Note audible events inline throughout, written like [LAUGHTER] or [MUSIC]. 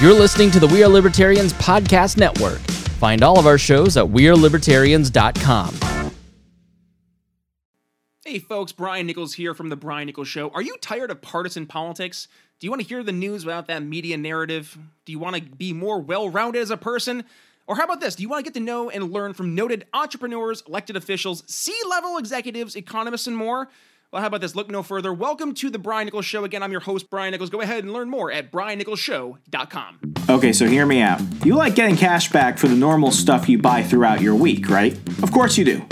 You're listening to the We Are Libertarians Podcast Network. Find all of our shows at WeareLibertarians.com. Hey folks, Brian Nichols here from The Brian Nichols Show. Are you tired of partisan politics? Do you want to hear the news without that media narrative? Do you want to be more well rounded as a person? Or how about this? Do you want to get to know and learn from noted entrepreneurs, elected officials, C level executives, economists, and more? Well, how about this? Look no further. Welcome to the Brian Nichols Show. Again, I'm your host, Brian Nichols. Go ahead and learn more at briannicholsshow.com. Okay, so hear me out. You like getting cash back for the normal stuff you buy throughout your week, right? Of course you do.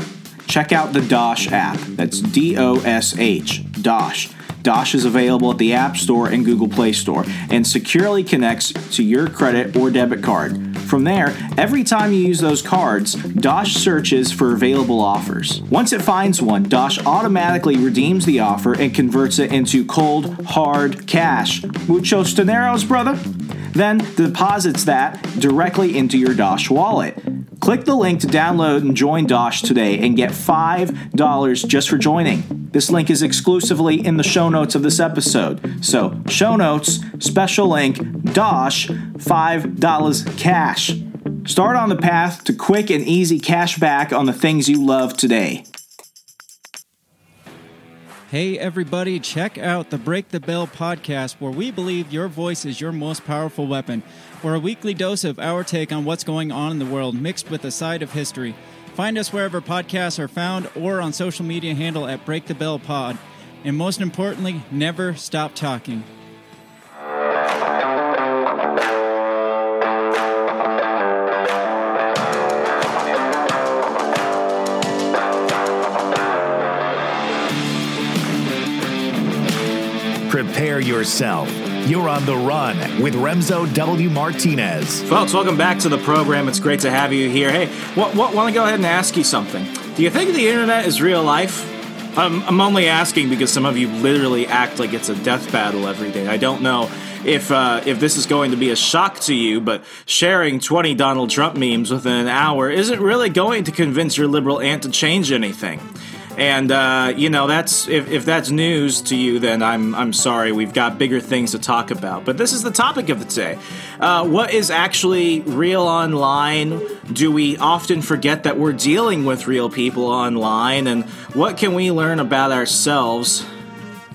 Check out the Dosh app. That's D O S H. Dosh. Dosh is available at the App Store and Google Play Store and securely connects to your credit or debit card. From there, every time you use those cards, Dosh searches for available offers. Once it finds one, Dosh automatically redeems the offer and converts it into cold, hard cash. Muchos dineros, brother? Then deposits that directly into your Dosh wallet. Click the link to download and join Dosh today and get $5 just for joining. This link is exclusively in the show notes of this episode. So, show notes, special link, Dosh, $5 cash. Start on the path to quick and easy cash back on the things you love today. Hey, everybody, check out the Break the Bell podcast, where we believe your voice is your most powerful weapon. For a weekly dose of our take on what's going on in the world, mixed with a side of history. Find us wherever podcasts are found or on social media handle at Break the Bell Pod. And most importantly, never stop talking. Prepare yourself. You're on the run with Remso W. Martinez. Folks, welcome back to the program. It's great to have you here. Hey, what, what, want to go ahead and ask you something? Do you think the internet is real life? I'm, I'm only asking because some of you literally act like it's a death battle every day. I don't know if uh, if this is going to be a shock to you, but sharing 20 Donald Trump memes within an hour isn't really going to convince your liberal aunt to change anything. And uh, you know that's if, if that's news to you, then I'm I'm sorry. We've got bigger things to talk about. But this is the topic of the day. Uh, what is actually real online? Do we often forget that we're dealing with real people online? And what can we learn about ourselves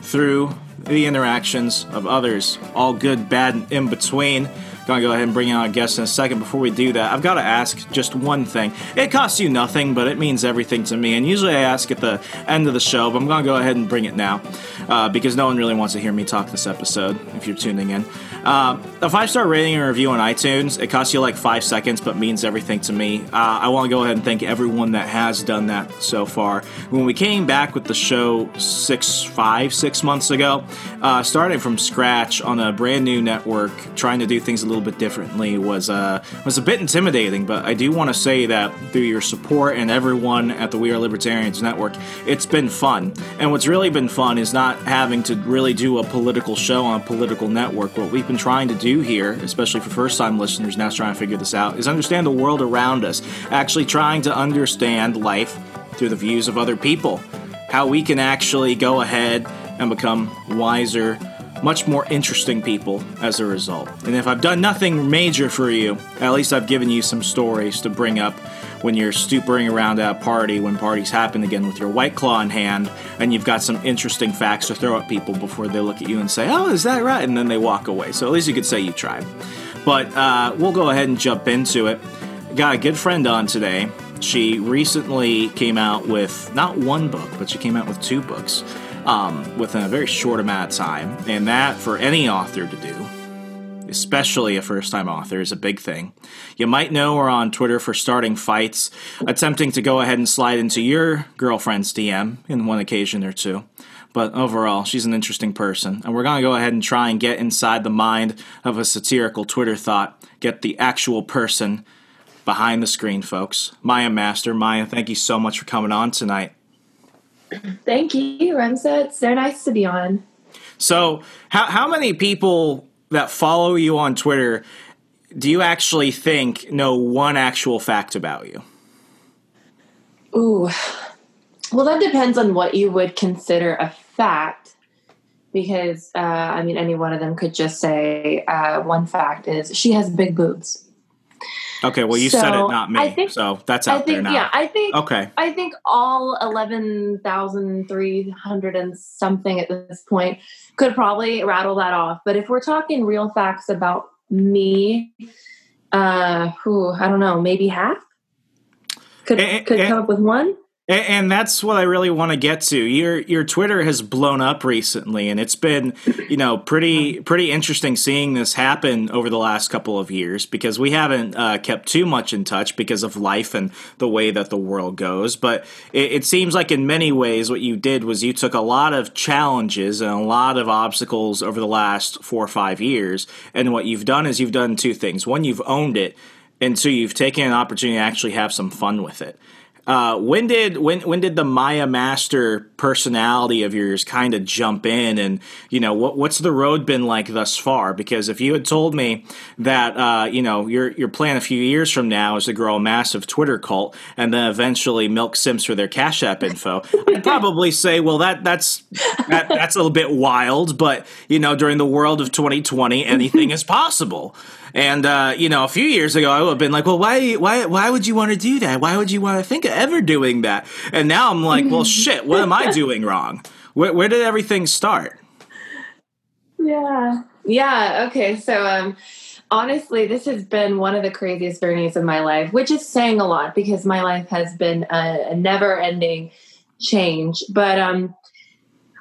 through the interactions of others? All good, bad, in between. Gonna go ahead and bring on a guest in a second. Before we do that, I've got to ask just one thing. It costs you nothing, but it means everything to me. And usually I ask at the end of the show, but I'm gonna go ahead and bring it now uh, because no one really wants to hear me talk this episode. If you're tuning in, uh, a five star rating and review on iTunes. It costs you like five seconds, but means everything to me. Uh, I want to go ahead and thank everyone that has done that so far. When we came back with the show six, five, six months ago, uh, starting from scratch on a brand new network, trying to do things a little bit differently was uh, was a bit intimidating. But I do want to say that through your support and everyone at the We Are Libertarians Network, it's been fun. And what's really been fun is not having to really do a political show on a political network. What we've been trying to do here, especially for first time listeners now trying to figure this out, is understand the world around us, actually trying to understand life through the views of other people. How we can actually go ahead and become wiser, much more interesting people as a result. And if I've done nothing major for you, at least I've given you some stories to bring up when you're stupering around at a party when parties happen again with your white claw in hand and you've got some interesting facts to throw at people before they look at you and say, Oh, is that right? And then they walk away. So at least you could say you tried. But uh, we'll go ahead and jump into it. Got a good friend on today. She recently came out with not one book, but she came out with two books um, within a very short amount of time. And that, for any author to do, especially a first time author, is a big thing. You might know her on Twitter for starting fights, attempting to go ahead and slide into your girlfriend's DM in one occasion or two. But overall, she's an interesting person, and we're going to go ahead and try and get inside the mind of a satirical Twitter thought, get the actual person behind the screen, folks. Maya Master. Maya, thank you so much for coming on tonight. Thank you, Remso. It's so nice to be on. So, how, how many people that follow you on Twitter do you actually think know one actual fact about you? Ooh. Well, that depends on what you would consider a fact. because uh, I mean, any one of them could just say uh, one fact is she has big boobs. Okay, well, you So, said it, not me. Think- so that's I out there now. yeah, I think, okay. I think all eleven thousand three hundred and something at this point could probably rattle that off. But if we're talking real facts about me, uh, who I don't know, maybe half could Eh, could eh, come up with one. A- And that's what I really want to get to. Your your Twitter has blown up recently, and it's been, you know, pretty pretty interesting seeing this happen over the last couple of years because we haven't uh, kept too much in touch because of life and the way that the world goes. But it, it seems like in many ways, what you did was you took a lot of challenges and a lot of obstacles over the last four or five years, and what you've done is you've done two things. One, you've owned it, and two, you've taken an opportunity to actually have some fun with it. Uh, when did when when did the Maya Master personality of yours kind of jump in, and you know what what's the road been like thus far? Because if you had told me that uh, you know your your plan a few years from now is to grow a massive Twitter cult and then eventually milk Sims for their Cash App info, I'd probably say, well, that that's that, that's a little bit wild, but you know, during the world of 2020, anything is possible. And uh, you know, a few years ago, I would have been like, "Well, why, why, why would you want to do that? Why would you want to think of ever doing that?" And now I'm like, "Well, shit, what am I [LAUGHS] doing wrong? Where, where did everything start?" Yeah. Yeah. Okay. So, um, honestly, this has been one of the craziest journeys of my life, which is saying a lot because my life has been a, a never ending change. But, um,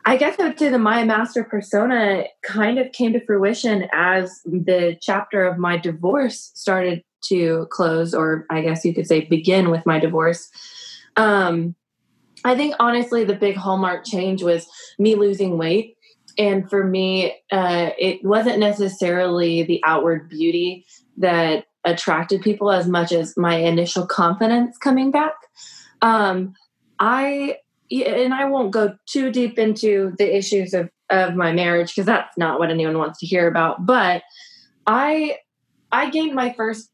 I guess I the Maya Master persona kind of came to fruition as the chapter of my divorce started to close, or I guess you could say begin with my divorce. Um, I think honestly, the big hallmark change was me losing weight. And for me uh, it wasn't necessarily the outward beauty that attracted people as much as my initial confidence coming back. Um, i and i won't go too deep into the issues of, of my marriage because that's not what anyone wants to hear about but i i gained my first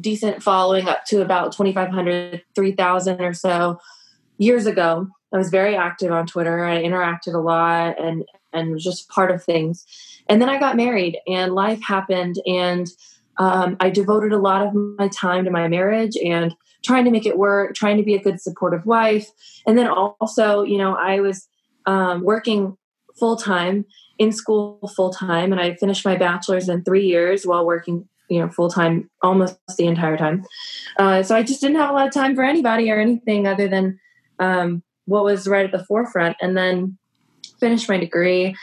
decent following up to about 2500 3000 or so years ago i was very active on twitter i interacted a lot and and was just part of things. And then I got married and life happened and um, I devoted a lot of my time to my marriage and trying to make it work, trying to be a good supportive wife. And then also, you know, I was um, working full time in school full time and I finished my bachelor's in three years while working, you know, full time almost the entire time. Uh, so I just didn't have a lot of time for anybody or anything other than um, what was right at the forefront. And then finished my degree.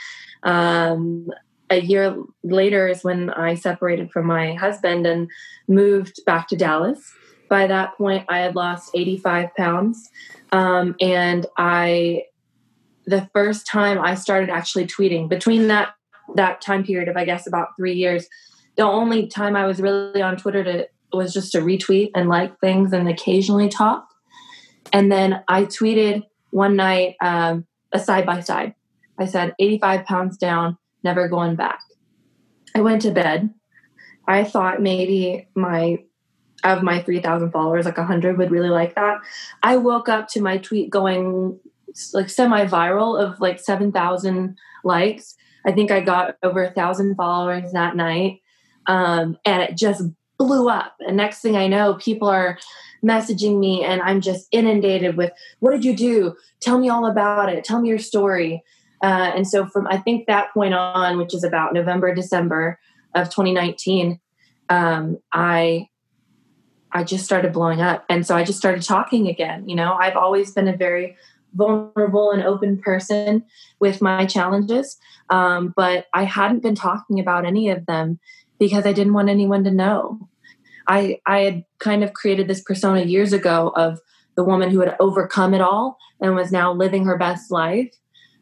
Um, a year later is when I separated from my husband and moved back to Dallas. By that point, I had lost 85 pounds. Um, and I, the first time I started actually tweeting between that, that time period of, I guess, about three years, the only time I was really on Twitter to, was just to retweet and like things and occasionally talk. And then I tweeted one night um, a side by side. I said 85 pounds down, never going back. I went to bed. I thought maybe my of my 3,000 followers, like 100 would really like that. I woke up to my tweet going like semi viral of like 7,000 likes. I think I got over a thousand followers that night. Um, and it just blew up. And next thing I know, people are messaging me and I'm just inundated with, what did you do? Tell me all about it. Tell me your story. Uh, and so from I think that point on, which is about November, December of 2019, um, I I just started blowing up. And so I just started talking again. You know, I've always been a very vulnerable and open person with my challenges. Um, but I hadn't been talking about any of them because I didn't want anyone to know. I I had kind of created this persona years ago of the woman who had overcome it all and was now living her best life.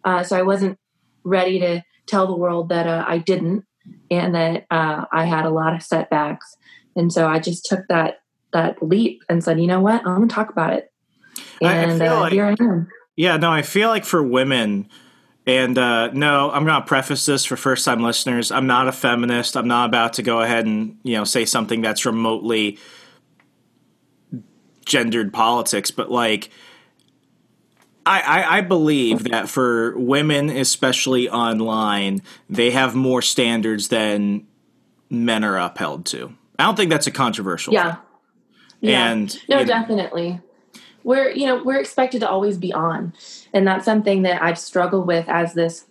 Uh, so I wasn't ready to tell the world that uh, I didn't and that uh, I had a lot of setbacks. And so I just took that that leap and said, you know what, I'm going to talk about it. I- I And feel uh, like- here I am. Yeah, no, I feel like for women, and uh, no, I'm going to preface this for first time listeners. I'm not a feminist. I'm not about to go ahead and you know say something that's remotely gendered politics, but like I, I, I believe that for women, especially online, they have more standards than men are upheld to. I don't think that's a controversial. Yeah. Yeah. And no, definitely. We're you know we're expected to always be on, and that's something that I've struggled with as this.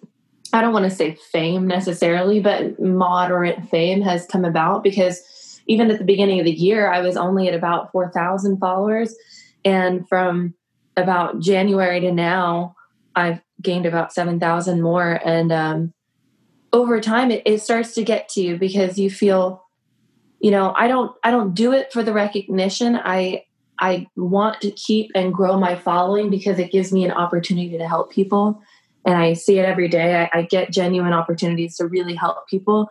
I don't want to say fame necessarily, but moderate fame has come about because even at the beginning of the year, I was only at about four thousand followers, and from about January to now, I've gained about seven thousand more, and um, over time, it, it starts to get to you because you feel you know i don't i don't do it for the recognition. I i want to keep and grow my following because it gives me an opportunity to help people. And i see it every day. I, I get genuine opportunities to really help people.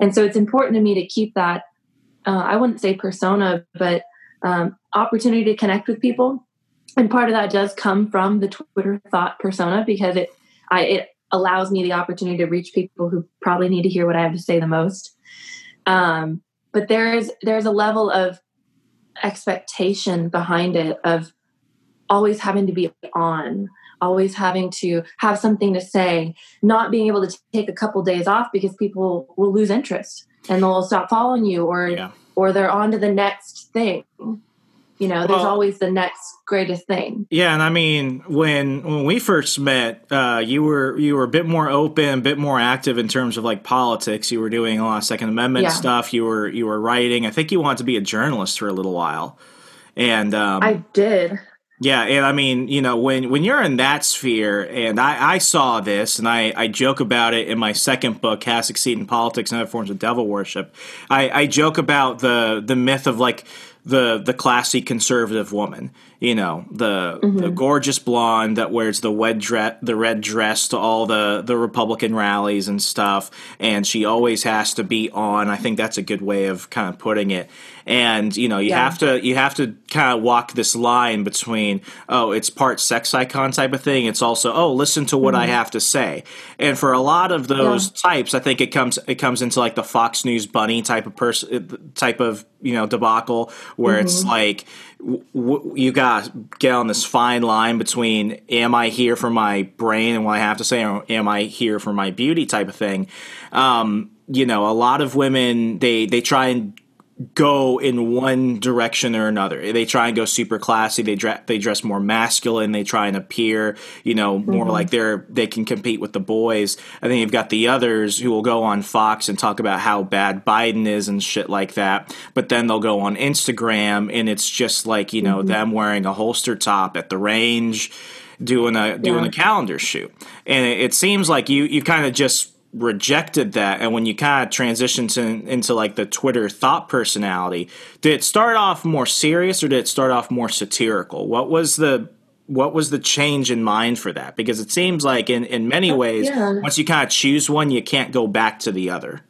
And so it's important to me to keep that uh, i wouldn't say persona but um, opportunity to connect with people. And part of that does come from the twitter thought persona because it i it allows me the opportunity to reach people who probably need to hear what i have to say the most. Um, but there's there's a level of expectation behind it of always having to be on always having to have something to say not being able to take a couple days off because people will lose interest and they'll stop following you or Yeah. or they're on to the next thing you know there's Well- always the next greatest thing Yeah, and I mean, when when we first met, uh, you were you were a bit more open, a bit more active in terms of like politics. You were doing a lot of Second Amendment Yeah. stuff. You were you were writing. I think you wanted to be a journalist for a little while, and um, i did yeah, and I mean, you know, when when you're in that sphere, and I, I saw this, and I, I joke about it in my second book, "How Succeed in Politics and Other Forms of Devil Worship." I, I joke about the the myth of like the the classy conservative woman, you know, the the mm-hmm. gorgeous blonde that wears the red dress, the red dress to all the the Republican rallies and stuff, and she always has to be on. I think that's a good way of kind of putting it. And you know, you Yeah. have to you have to kind of walk this line between oh it's part sex icon type of thing. It's also oh listen to what i mm-hmm. have to say. And for a lot of those types i think it comes it comes into like the fox news bunny type of person uh, type of you know debacle where it's mm-hmm. like w- w- you got to get on this fine line between am i here for my brain and what i have to say or am i here for my beauty type of thing? Um, you know a lot of women they they try and go in one direction or another. They try and go super classy. They dress they dress more masculine. They try and appear, you know, more mm-hmm. like they're they can compete with the boys. And then you've got the others who will go on Fox and talk about how bad Biden is and shit like that. But then they'll go on Instagram and it's just like you know mm-hmm. them wearing a holster top at the range. Doing a doing Yeah. a calendar shoot, and it, it seems like you you kind of just rejected that. And when you kind of transitioned to, into like the twitter thought personality did it start off more serious or did it start off more satirical? What was the what was the change in mind for that? Because it seems like in, in many ways yeah. once you kind of choose one you can't go back to the other.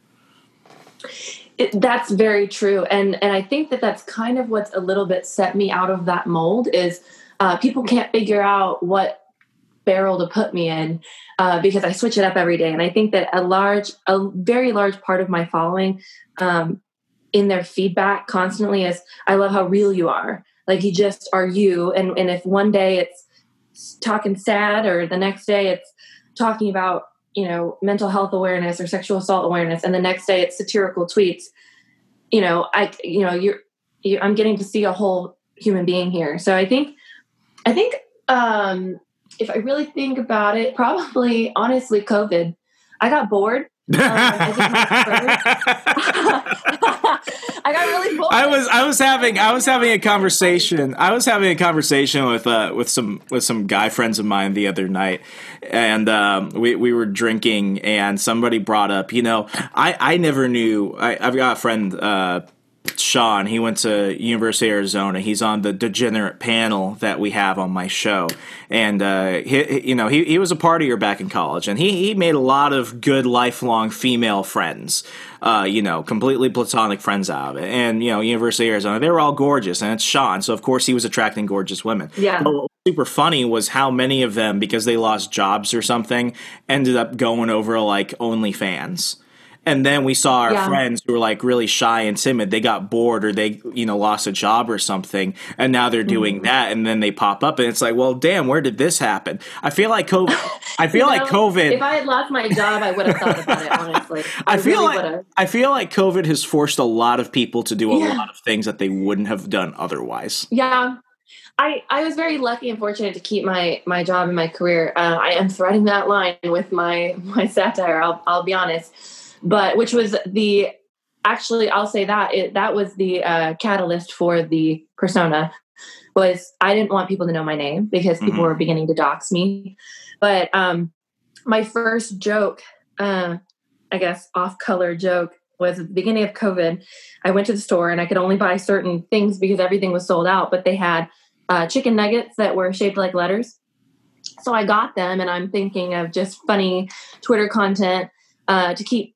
It, that's very true. And and i think that that's kind of what's a little bit set me out of that mold is uh, people can't figure out what barrel to put me in uh, because i switch it up every day. And i think that a large a very large part of my following um, in their feedback constantly is i love how real you are. Like you just are you. And and if one day it's talking sad or the next day it's talking about you know mental health awareness or sexual assault awareness and the next day it's satirical tweets you know i you know you're you, i'm getting to see a whole human being here. So i think i think um if i really think about it probably honestly covid. I got bored um, I, first- [LAUGHS] I got really bored. I was I was having I was having a conversation I was having a conversation with uh with some with some guy friends of mine the other night and um, we we were drinking and somebody brought up you know I I never knew I, I've got a friend uh Sean, he went to University of Arizona. He's on the degenerate panel that we have on my show, and uh, he, you know he, he was a partier back in college, and he he made a lot of good lifelong female friends. Uh, you know, completely platonic friends out of it. And you know, University of Arizona, they were all gorgeous, and it's Sean, so of course he was attracting gorgeous women. Yeah. But what was super funny was how many of them, because they lost jobs or something, ended up going over like OnlyFans and then we saw our Yeah. friends who were like really shy and timid they got bored or they you know lost a job or something and now they're doing Mm-hmm. that and then they pop up and it's like well damn where did this happen i feel like covid [LAUGHS] i feel You like know, covid If I had lost my job, I would have thought about it. Honestly, [LAUGHS] I feel really like would've. I feel like COVID has forced a lot of people to do a Yeah. lot of things that they wouldn't have done otherwise. Yeah. I, I was very lucky and fortunate to keep my my job and my career. Uh, I am threading that line with my [LAUGHS] my satire. I'll I'll be honest, but which was the actually I'll say that it, that was the uh, catalyst for the persona. Was I didn't want people to know my name because people Mhm. were beginning to dox me, but um, my first joke, uh, I guess off color joke was at the beginning of COVID. I went to the store and I could only buy certain things because everything was sold out, but they had uh, chicken nuggets that were shaped like letters. So I got them, and I'm thinking of just funny Twitter content uh, to keep,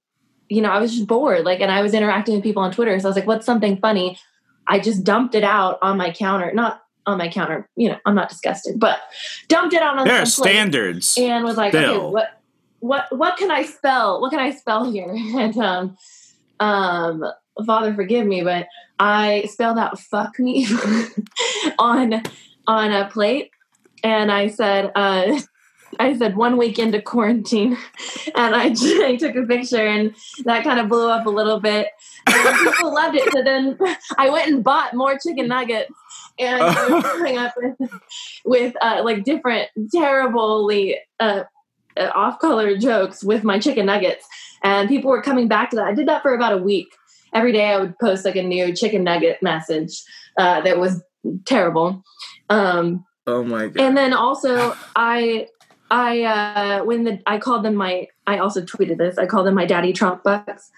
you know, I was just bored. Like, and I was interacting with people on Twitter. So I was like, what's something funny? I just dumped it out on my counter, not on my counter, you know, I'm not disgusted, but dumped it out on There are standards. and was like, okay, what, what, what can I spell? What can I spell here? [LAUGHS] And um, um, Father, forgive me, but I spelled out "fuck me" [LAUGHS] on on a plate, and I said, uh, I said one week into quarantine, [LAUGHS] and I, [LAUGHS] I took a picture, and that kind of blew up a little bit. And people loved it. So then [LAUGHS] I went and bought more chicken nuggets, and I was coming up with with uh, like different terribly uh, uh, off-color jokes with my chicken nuggets, and people were coming back to that. I did that for about a week. Every day I would post like a new chicken nugget message uh, that was terrible. Um, oh my god. and then also I I uh when the I called them my I also tweeted this. I called them my daddy Trump bucks.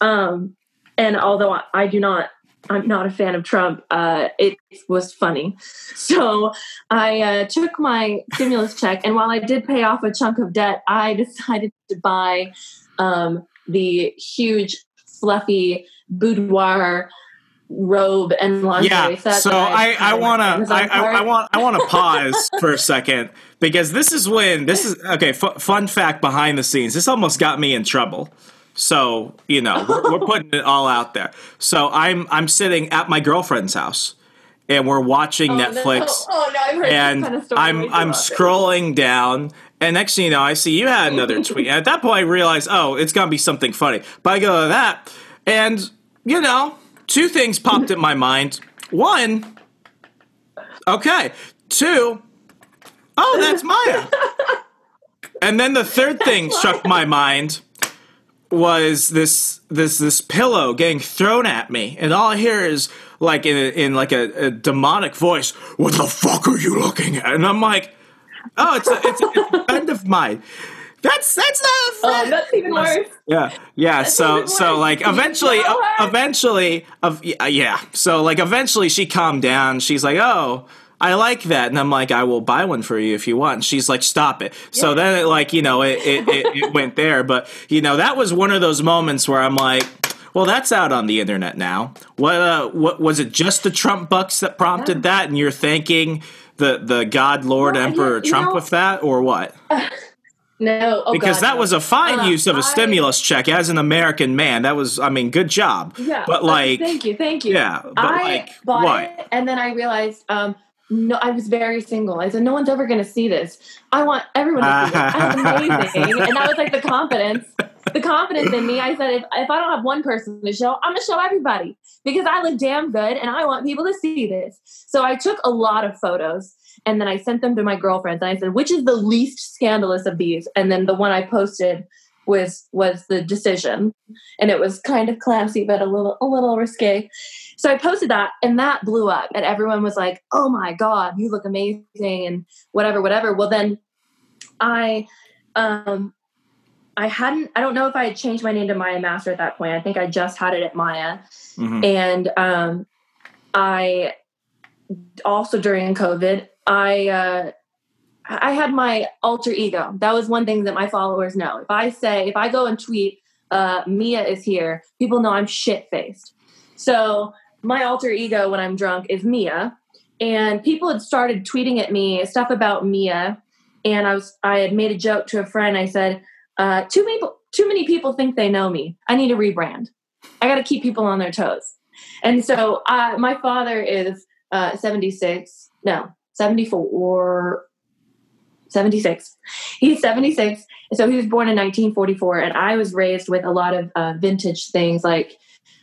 Um and although I, I do not I'm not a fan of Trump, uh it was funny. [LAUGHS] So I uh, took my stimulus check and while I did pay off a chunk of debt, I [LAUGHS] decided to buy um the huge fluffy boudoir robe and lingerie yeah. set. So I, I wanna I, I, I want I want to [LAUGHS] pause for a second because this is when this is okay. F- fun fact behind the scenes. This almost got me in trouble. So you know we're, we're [LAUGHS] putting it all out there. So I'm I'm sitting at my girlfriend's house and we're watching Oh, no. Netflix. [LAUGHS] Oh, no, I've heard and kind of I'm I'm scrolling down, and next thing you know, I see you had another tweet. And at that point, I realize, oh, it's gonna be something funny. But I go to that, and you know, two things popped in my mind. One, okay. Two, oh, that's Maya. and then the third thing struck my mind was this this this pillow getting thrown at me, and all I hear is like in a, in like a, a demonic voice, "What the fuck are you looking at?" And I'm like, "Oh, it's a, it's a, it's a friend of mine." That's that's not Oh, that's even worse. Yeah, yeah. So, so like eventually, eventually, of yeah, yeah. So like eventually, she calmed down. She's like, "Oh, I like that," and I'm like, "I will buy one for you if you want." And she's like, "Stop it." So then, it, like you know, it it, it it went there. But you know, that was one of those moments where I'm like. Well, that's out on the internet now. What? Uh, what was it? Just the Trump bucks that prompted that, and you're thanking the the God, Lord, Well, Emperor you Trump know- with that, or what? [LAUGHS] No, oh because God, that no. was a fine Uh, use of a I- stimulus check as an American man. That was, I mean, good job. Yeah, but uh, like, thank you, thank you. yeah, but I like, bought what? it, and then I realized, um, no, I was very single. I said, no one's ever going to see this. I want everyone to see this. That's [LAUGHS] amazing, and that was like the confidence, the confidence in me. I said, if, if I don't have one person to show, I'm going to show everybody because I look damn good, and I want people to see this. So I took a lot of photos. And then I sent them to my girlfriends, and I said, "Which is the least scandalous of these?" And then the one I posted was was the decision, and it was kind of classy but a little a little risque. So I posted that, and that blew up, and everyone was like, "Oh my god, you look amazing!" and whatever, whatever. Well, then I, um, I hadn't. I don't know if I had changed my name to Maya Master at that point. I think I just had it at Maya, Mhm. and um, I also during COVID, I uh, I had my alter ego. That was one thing that my followers know. If I say, if I go and tweet, uh, Mia is here, people know I'm shit faced. So my alter ego when I'm drunk is Mia, and people had started tweeting at me stuff about Mia, and I was I had made a joke to a friend. I said, uh, two people too many people think they know me. I need to rebrand. I got to keep people on their toes. And so uh, my father is uh, 76, no, 74, or 76. He's 76. So he was born in 1944. And I was raised with a lot of uh, vintage things like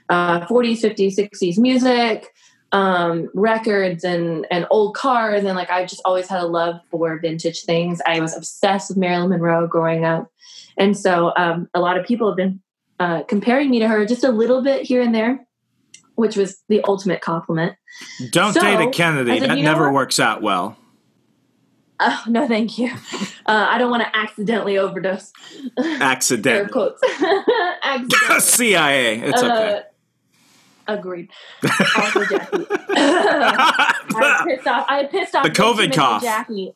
uh, 40s, 50s, 60s music, um, records, and, and old cars. And like I just always had a love for vintage things. I was obsessed with Marilyn Monroe growing up. And so um, a lot of people have been uh, comparing me to her just a little bit here and there, which was the ultimate compliment. Don't So, date a Kennedy. Said, that "You know never what?" works out well. Oh, no, thank you. Uh, I don't want to accidentally overdose. Accident. [LAUGHS] quotes. [LAUGHS] accidentally. [LAUGHS] CIA. It's okay. Uh, agreed. Also, Jackie. I pissed off. I pissed off The COVID cough. Jackie.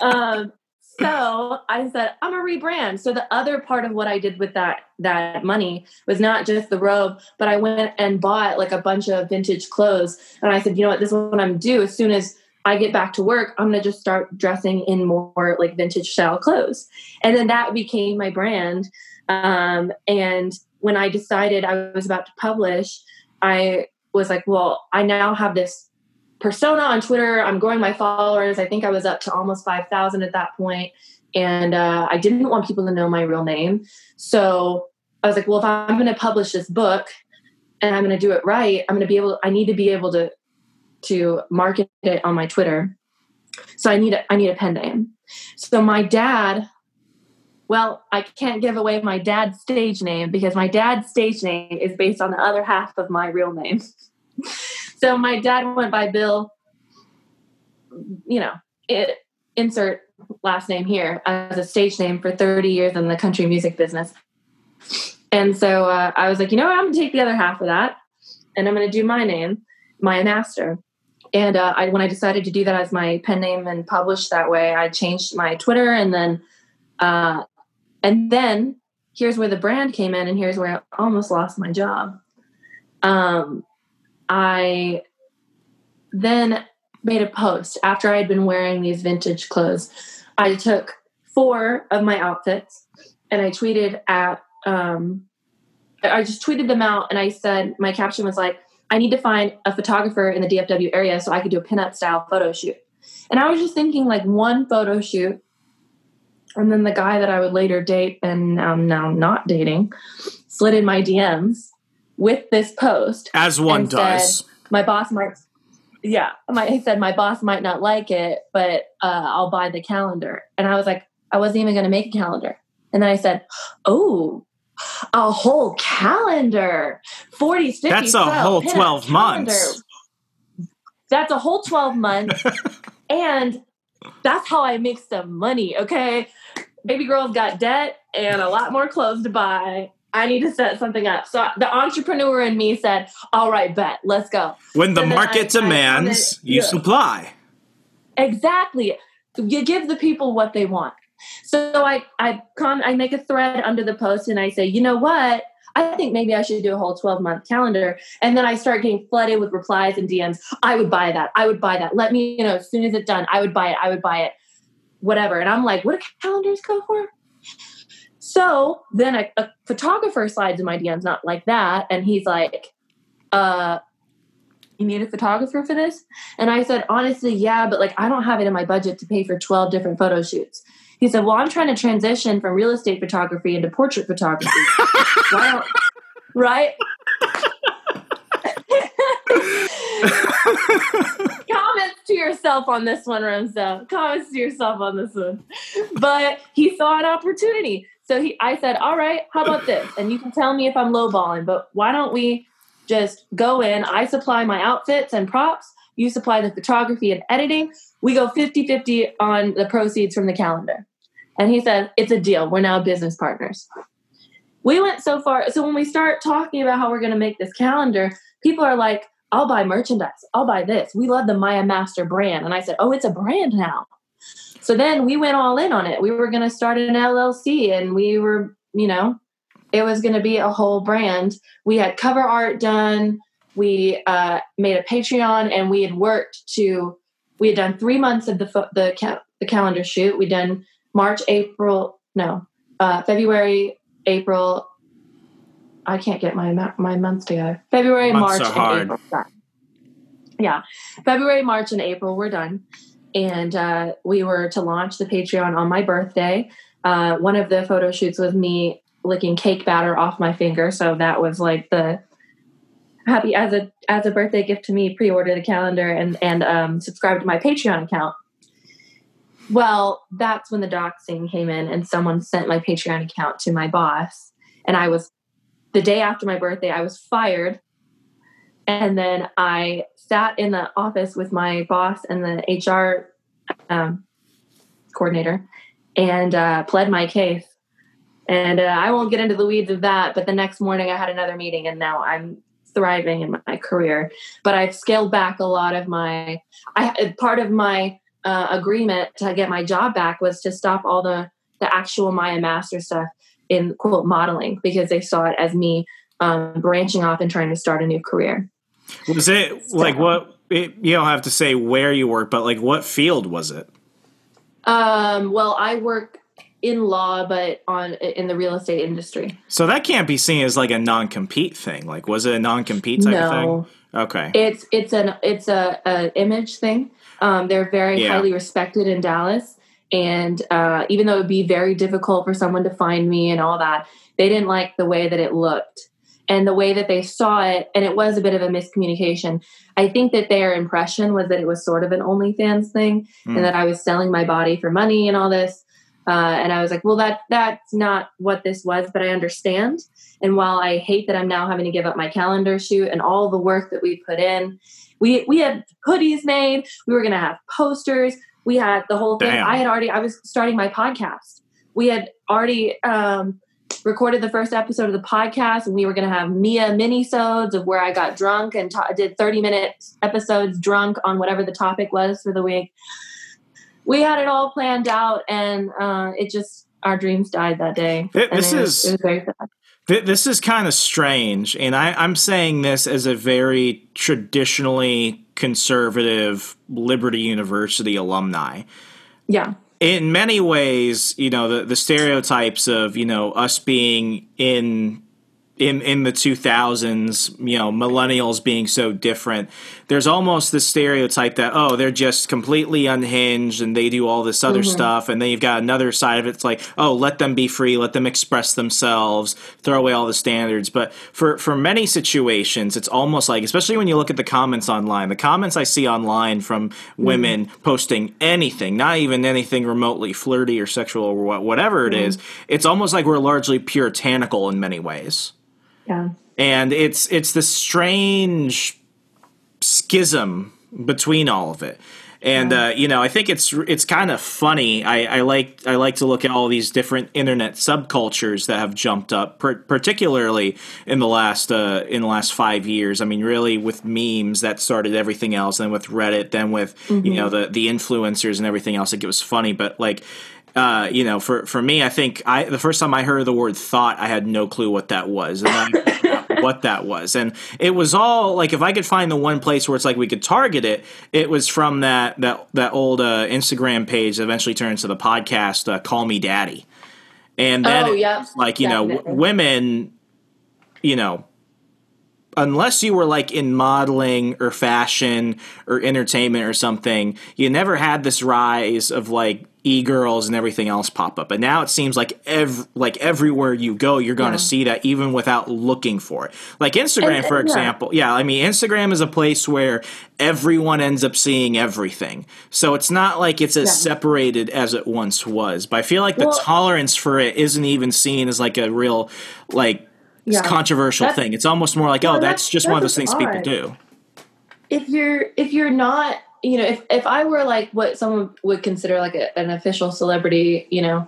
um, [LAUGHS] so I said, I'm a rebrand. So the other part of what I did with that that money was not just the robe, but I went and bought like a bunch of vintage clothes. And I said, you know what, this is what I'm do. As soon as I get back to work, I'm gonna just start dressing in more like vintage style clothes. And then that became my brand. Um, and when I decided I was about to publish, I was like, well, I now have this persona on Twitter. I'm growing my followers. I think I was up to almost 5,000 at that point. And uh, I didn't want people to know my real name. So I was like, well, if I'm going to publish this book and I'm going to do it right, I'm going to be able, I need to be able to, to market it on my Twitter. So I need a, I need a pen name. So my dad, well, I can't give away my dad's stage name because my dad's stage name is based on the other half of my real name. [LAUGHS] so my dad went by Bill, you know, it, insert last name here as a stage name for 30 years in the country music business. And so uh, I was like, you know what? I'm going to take the other half of that and I'm going to do my name, Maya Master. And uh, I, when I decided to do that as my pen name and publish that way, I changed my Twitter and then, uh, and then here's where the brand came in and here's where I almost lost my job. Um, I then made a post after I'd been wearing these vintage clothes. I took four of my outfits and I tweeted at, um, I just tweeted them out and I said, my caption was like, I need to find a photographer in the DFW area so I could do a pinup style photo shoot. And I was just thinking like one photo shoot. And then the guy that I would later date and now, now not dating slid in my DMs with this post As one does. said, my boss might yeah my, he said my boss might not like it but uh, i'll buy the calendar. And i was like i wasn't even going to make a calendar. And then i said oh a whole calendar. 40s 50s That's a whole 12 months. that's a whole 12 months. [LAUGHS] And that's how i make some money okay? Baby girl's got debt and a lot more clothes to buy i need to set something up so the entrepreneur in me said all right bet let's go when the market I- I demands, it- you supply. Exactly. You give the people what they want. So I I con I make a thread under the post and I say, you know what? I think maybe I should do a whole 12 month calendar. And then I start getting flooded with replies and DMs. I would buy that. I would buy that. Let me, you know, as soon as it's done, I would buy it. I would buy it. Whatever. And I'm like, what do calendars go for? So then a, a photographer slides in my DMs, not like that. And he's like, uh, you need a photographer for this? And I said, honestly, yeah, but like I don't have it in my budget to pay for 12 different photo shoots. He said, well, I'm trying to transition from real estate photography into portrait photography. [LAUGHS] Right? [LAUGHS] Comments to yourself on this one, Remso. Comments to yourself on this one. But he saw an opportunity. So he I said, all right, how about this? And you can tell me if I'm lowballing, but why don't we just go in? I supply my outfits and props. You supply the photography and editing. We go 50 50 on the proceeds from the calendar. And he said, it's a deal. We're now business partners. We went so far. So when we start talking about how we're going to make this calendar, people are like, I'll buy merchandise. I'll buy this. We love the Maya Master brand. And I said, oh, it's a brand now. So then we went all in on it. We were going to start an LLC and we were, you know, it was going to be a whole brand. We had cover art done. We uh, made a Patreon and we had worked to, we had done three months of the, pho- the, ca- the calendar shoot. We'd done March, April, no, uh, February, April. I can't get my ma- my months together. February, Months March, and April. Yeah, February, March, and April We're done, and uh, we were to launch the Patreon on my birthday. Uh, one of the photo shoots was me licking cake batter off my finger, so that was like the happy as a as a birthday gift to me. Pre-order the calendar and and um, subscribe to my Patreon account. Well, that's when the doxing came in, and someone sent my Patreon account to my boss, and I was the day after my birthday, I was fired, and then I sat in the office with my boss and the HR um, coordinator, and uh, pled my case. And uh, I won't get into the weeds of that, but the next morning I had another meeting, and now I'm thriving in my career. But I've scaled back a lot of my. I part of my uh, agreement to get my job back was to stop all the the actual Maya Master stuff in quote modeling because they saw it as me um, branching off and trying to start a new career. Was it like what? It, you don't have to say where you work, but like what field was it? Um, well, I work in law, but on in the real estate industry. So that can't be seen as like a non-compete thing. Like, was it a non-compete type No. of thing? Okay. It's it's an it's a, a image thing. Um, they're very Yeah. highly respected in Dallas, and uh, even though it would be very difficult for someone to find me and all that, they didn't like the way that it looked and the way that they saw it, and it was a bit of a miscommunication. I think that their impression was that it was sort of an OnlyFans thing, Hmm. and that I was selling my body for money and all this. Uh, and I was like, well, that that's not what this was, but I understand. And while I hate that I'm now having to give up my calendar shoot and all the work that we put in, we we had hoodies made. We were going to have posters. We had the whole thing. Damn. I had already. I was starting my podcast. We had already um, recorded the first episode of the podcast, and we were going to have Mia minisodes of where I got drunk and ta- did 30 minute episodes drunk on whatever the topic was for the week. We had it all planned out, and uh, it just our dreams died that day. And this it was- is- it was very sad. Th- This is kind of strange, and I, I'm saying this as a very traditionally conservative Liberty University alumni. Yeah. In many ways, you know, the, the stereotypes of, you know, us being in in in the 2000s, you know, millennials being so different. There's almost this stereotype that oh, they're just completely unhinged and they do all this other mm-hmm. stuff, and then you've got another side of it. It's like oh, let them be free, let them express themselves, throw away all the standards. But for for many situations, it's almost like, especially when you look at the comments online, the comments I see online from mm-hmm. women posting anything, not even anything remotely flirty or sexual or what, whatever it mm-hmm. is, it's almost like we're largely puritanical in many ways Yeah. and it's it's this strange schism between all of it. And uh, you know i think it's it's kind of funny. I, I like i like to look at all these different internet subcultures that have jumped up per- particularly in the last uh, in the last five years. I mean really with memes that started everything else then with reddit then with you know the the influencers and everything else like it was funny. But like uh, you know, for for me, I think I the first time I heard the word thought, I had no clue what that was, and then I figured out [LAUGHS] what that was, and it was all like if I could find the one place where it's like we could target it, it was from that that that old uh, Instagram page that eventually turned into the podcast, uh, "Call Me Daddy," and then Oh, like you know w- women, you know, unless you were like in modeling or fashion or entertainment or something, you never had this rise of like e-girls and everything else pop up. And now it seems like ev- like everywhere you go, you're going to Yeah. see that even without looking for it. Like Instagram, And- uh, for and- example. Yeah, I mean, Instagram is a place where everyone ends up seeing everything. So it's not like it's as Yeah. separated as it once was. But I feel like the Well- tolerance for it isn't even seen as like a real like Yeah. controversial That's- thing. It's almost more like, oh, that's, that's- just one of those that's things people do. if you're if you're not you know if if i were like what someone would consider like a, an official celebrity you know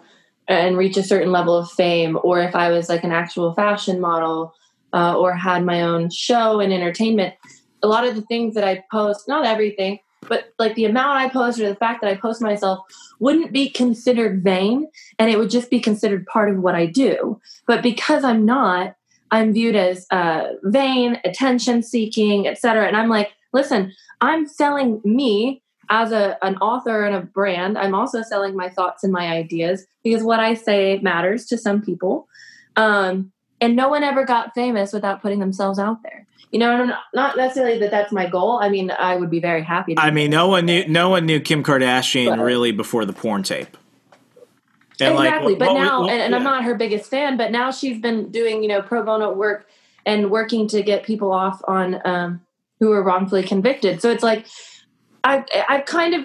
and reach a certain level of fame or if i was like an actual fashion model uh, or had my own show and entertainment a lot of the things that i post not everything but like the amount i post or the fact that i post myself wouldn't be considered vain and it would just be considered part of what i do. But because i'm not i'm viewed as uh, vain attention seeking etc and i'm like listen i'm selling me as a an author and a brand, I'm also selling my thoughts and my ideas because what I say matters to some people. Um, and no one ever got famous without putting themselves out there. You know, not necessarily that that's my goal. I mean, I would be very happy. To I mean, no one knew no one knew Kim Kardashian but, really before the porn tape. And exactly, like, but now, and, and yeah. I'm not her biggest fan, but now she's been doing you know pro bono work and working to get people off on um, who were wrongfully convicted. So it's like I I kind of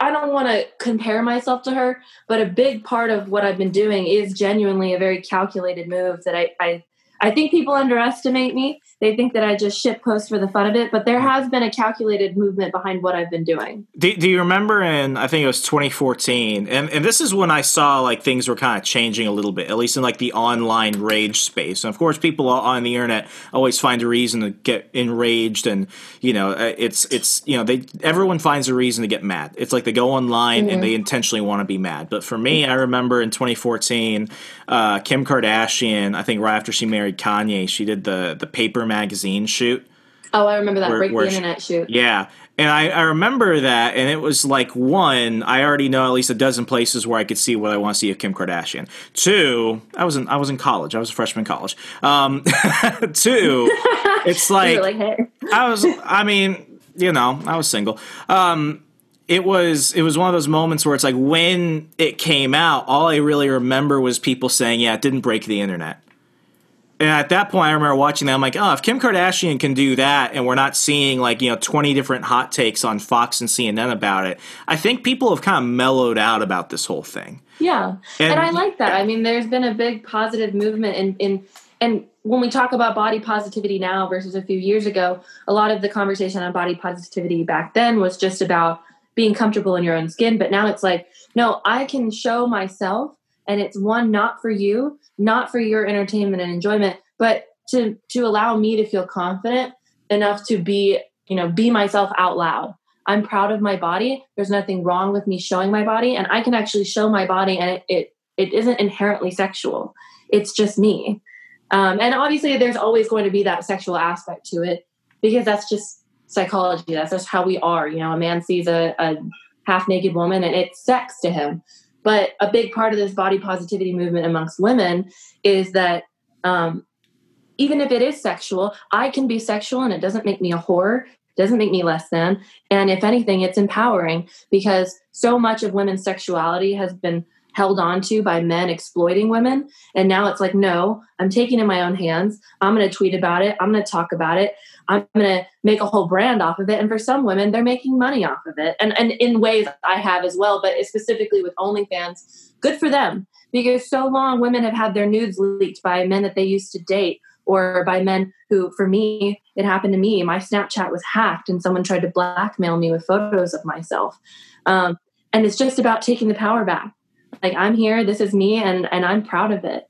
I don't want to compare myself to her, but a big part of what I've been doing is genuinely a very calculated move that I I, I think people underestimate me they think that I just ship post for the fun of it, but there has been a calculated movement behind what I've been doing. Do, do you remember in I think it was 2014, and and this is when I saw like things were kind of changing a little bit, at least in like the online rage space. And of course, people on the internet always find a reason to get enraged, and you know uh, it's it's you know they everyone finds a reason to get mad. It's like they go online mm-hmm. and they intentionally want to be mad. But for me, I remember in 2014, uh, Kim Kardashian, I think right after she married Kanye, she did the the paper magazine shoot. Oh, I remember that where, break where the she, internet shoot. Yeah, and I, I remember that, and it was like one, I already know at least a dozen places where I could see what I want to see of Kim Kardashian. Two, I was in I was in college. I was a freshman in college. Um, [LAUGHS] two, [LAUGHS] it's like, like hey. I was. I mean, you know, I was single. Um, it was it was one of those moments where it's like when it came out, all I really remember was people saying, "Yeah, it didn't break the internet." And at that point, I remember watching that. I'm like, oh, if Kim Kardashian can do that, and we're not seeing like you know 20 different hot takes on Fox and CNN about it, I think people have kind of mellowed out about this whole thing. Yeah, and, and I like that. I mean, there's been a big positive movement in in and when we talk about body positivity now versus a few years ago, a lot of the conversation on body positivity back then was just about being comfortable in your own skin. But now it's like, no, I can show myself and it's one not for you not for your entertainment and enjoyment but to to allow me to feel confident enough to be you know be myself out loud. I'm proud of my body. There's nothing wrong with me showing my body and i can actually show my body and it it, it isn't inherently sexual. It's just me. Um, and obviously there's always going to be that sexual aspect to it because that's just psychology. That's just how we are you know. A man sees a, a half naked woman and it's sex to him but a big part of this body positivity movement amongst women is that um, even if it is sexual, I can be sexual and it doesn't make me a whore, it doesn't make me less than. And if anything, it's empowering because so much of women's sexuality has been held on to by men exploiting women. And now it's like, no, I'm taking in my own hands. I'm going to tweet about it. I'm going to talk about it. I'm going to make a whole brand off of it. And for some women, they're making money off of it. And, and in ways I have as well, but specifically with OnlyFans, good for them. Because so long women have had their nudes leaked by men that they used to date or by men who, for me, it happened to me. My Snapchat was hacked and someone tried to blackmail me with photos of myself. Um, and it's just about taking the power back. Like, I'm here, this is me, and, and I'm proud of it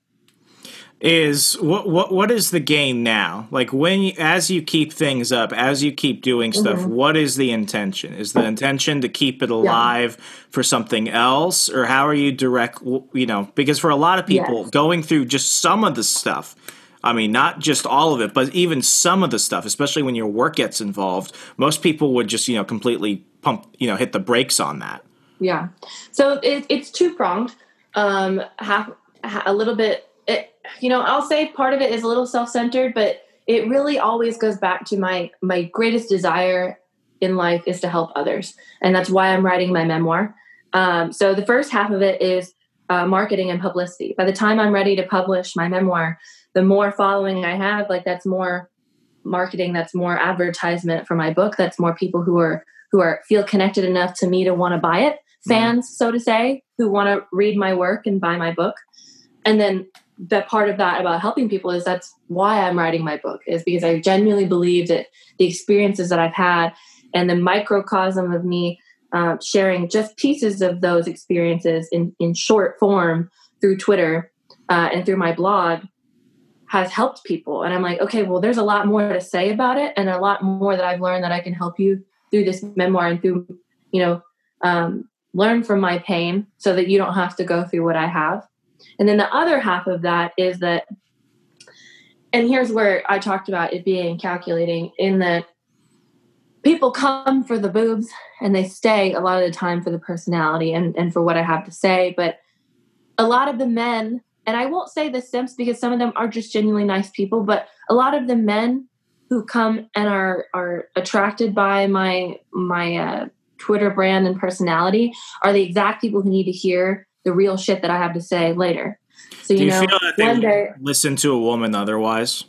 is what what what is the game now? Like when as you keep things up, as you keep doing stuff, mm-hmm. what is the intention? Is the intention to keep it alive yeah. for something else, or how are you direct? You know, because for a lot of people, yes. going through just some of the stuff. I mean, not just all of it, but even some of the stuff, especially when your work gets involved, most people would just, you know, completely pump, you know, hit the brakes on that. Yeah. So it, it's two pronged. Um, half, a little bit it, you know, I'll say part of it is a little self-centered, but it really always goes back to my my greatest desire in life is to help others, and that's why I'm writing my memoir. Um, so the first half of it is uh, marketing and publicity. By the time I'm ready to publish my memoir, the more following I have, like that's more marketing, that's more advertisement for my book, that's more people who are who are feel connected enough to me to want to buy it. Fans, so to say, who want to read my work and buy my book. And then that part of that about helping people is that's why I'm writing my book is because I genuinely believe that the experiences that I've had and the microcosm of me uh, sharing just pieces of those experiences in, in short form through Twitter uh, and through my blog has helped people. And I'm like, okay, well, there's a lot more to say about it and a lot more that I've learned that I can help you through this memoir and through, you know, um, learn from my pain so that you don't have to go through what I have. And then the other half of that is that, and here's where I talked about it being calculating in that people come for the boobs and they stay a lot of the time for the personality and, and for what I have to say. But a lot of the men, and I won't say the simps because some of them are just genuinely nice people, but a lot of the men who come and are are attracted by my my uh, Twitter brand and personality are the exact people who need to hear the real shit that I have to say later. So you, you know, feel that they one day listen to a woman otherwise?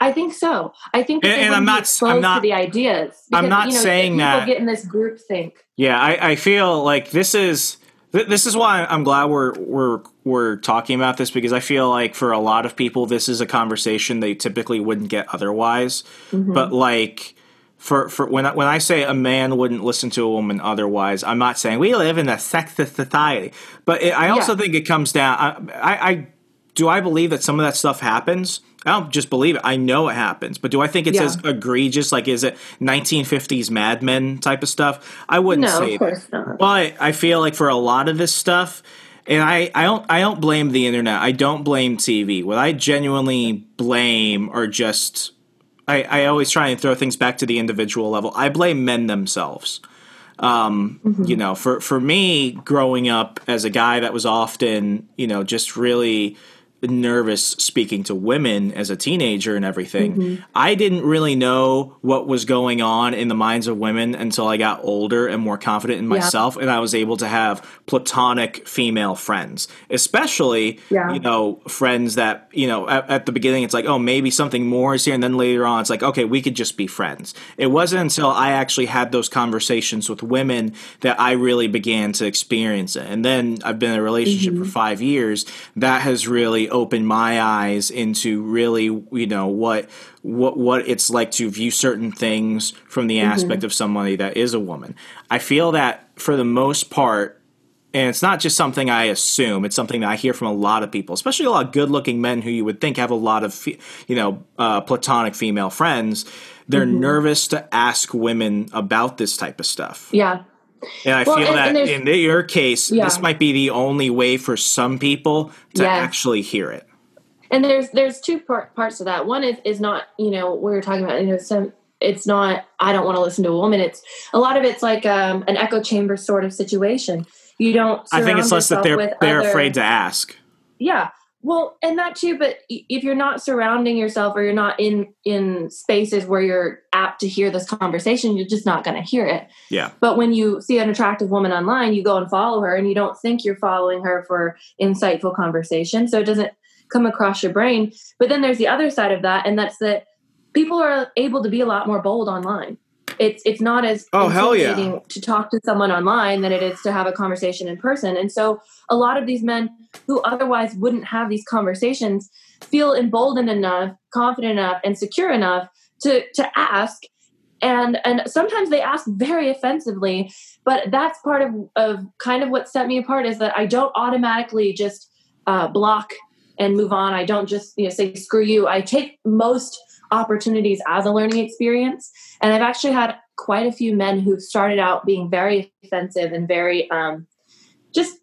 I think so. I think And- and I'm wouldn't I'm not- to the ideas. I'm not you know, saying people that- get in this group think. Yeah, I, I feel like this is th- this is why I'm glad we're we're we're talking about this because I feel like for a lot of people this is a conversation they typically wouldn't get otherwise. Mm-hmm. But like for for when I, when I say a man wouldn't listen to a woman otherwise, I'm not saying we live in a sexist society. But it, I also Yeah. think it comes down. I, I, I do I believe that some of that stuff happens. I don't just believe it. I know it happens. But do I think it's Yeah. as egregious? Like, is it 1950s Mad Men type of stuff? I wouldn't No, say of course that. not. But I feel like for a lot of this stuff, and I, I don't I don't blame the internet. I don't blame TV. What I genuinely blame are just I, I always try and throw things back to the individual level. I blame men themselves. Um, You know, for for me, growing up as a guy that was often, you know, just really nervous speaking to women as a teenager and everything. Mm-hmm. I didn't really know what was going on in the minds of women until I got older and more confident in myself and I was able to have platonic female friends. Especially, Yeah. you know, friends that, you know, at, at the beginning it's like, oh, maybe something more is here and then later on it's like, okay, we could just be friends. It wasn't until I actually had those conversations with women that I really began to experience it. And then I've been in a relationship mm-hmm. for 5 years that has really opened my eyes into really, you know, what what what it's like to view certain things from the aspect of somebody that is a woman. I feel that for the most part and it's not just something I assume; it's something that I hear from a lot of people, especially a lot of good-looking men who you would think have a lot of, you know, uh, platonic female friends. They're nervous to ask women about this type of stuff, Yeah. And I Well, feel and- that and in your case, Yeah. this might be the only way for some people to Yes. actually hear it. and there's there's two part, parts to that one is is not you know we were talking about you know some it's not i don't want to listen to a woman it's a lot of it's like um, an echo chamber sort of situation you don't I think it's less that they're they're other- afraid to ask. yeah well and that too but if you're not surrounding yourself or you're not in in spaces where you're apt to hear this conversation you're just not going to hear it. Yeah, but when you see an attractive woman online you go and follow her and you don't think you're following her for insightful conversation so it doesn't come across your brain. But then there's the other side of that and that's that people are able to be a lot more bold online it's it's not as Oh, hell yeah. intimidating to talk to someone online than it is to have a conversation in person. And so a lot of these men who otherwise wouldn't have these conversations feel emboldened enough confident enough and secure enough to to ask. And and sometimes they ask very offensively but that's part of of kind of what set me apart is that i don't automatically just uh, block and move on. I don't just you know say screw you. I take most opportunities as a learning experience. And i've actually had quite a few men who started out being very offensive and very um, just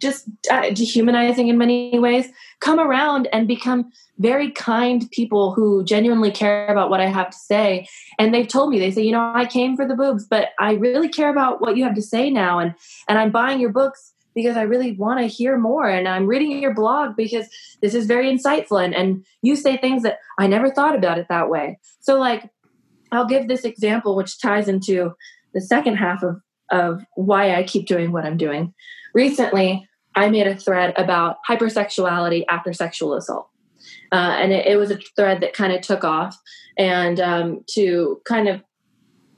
just uh, dehumanizing in many ways come around and become very kind people who genuinely care about what i have to say. And they've told me they say you know i came for the boobs but i really care about what you have to say now and and i'm buying your books because i really want to hear more and i'm reading your blog because this is very insightful and and you say things that i never thought about it that way. So like i'll give this example which ties into the second half of of why i keep doing what i'm doing. Recently i made a thread about hypersexuality after sexual assault. Uh, and it, it was a thread that kind of took off and um, to kind of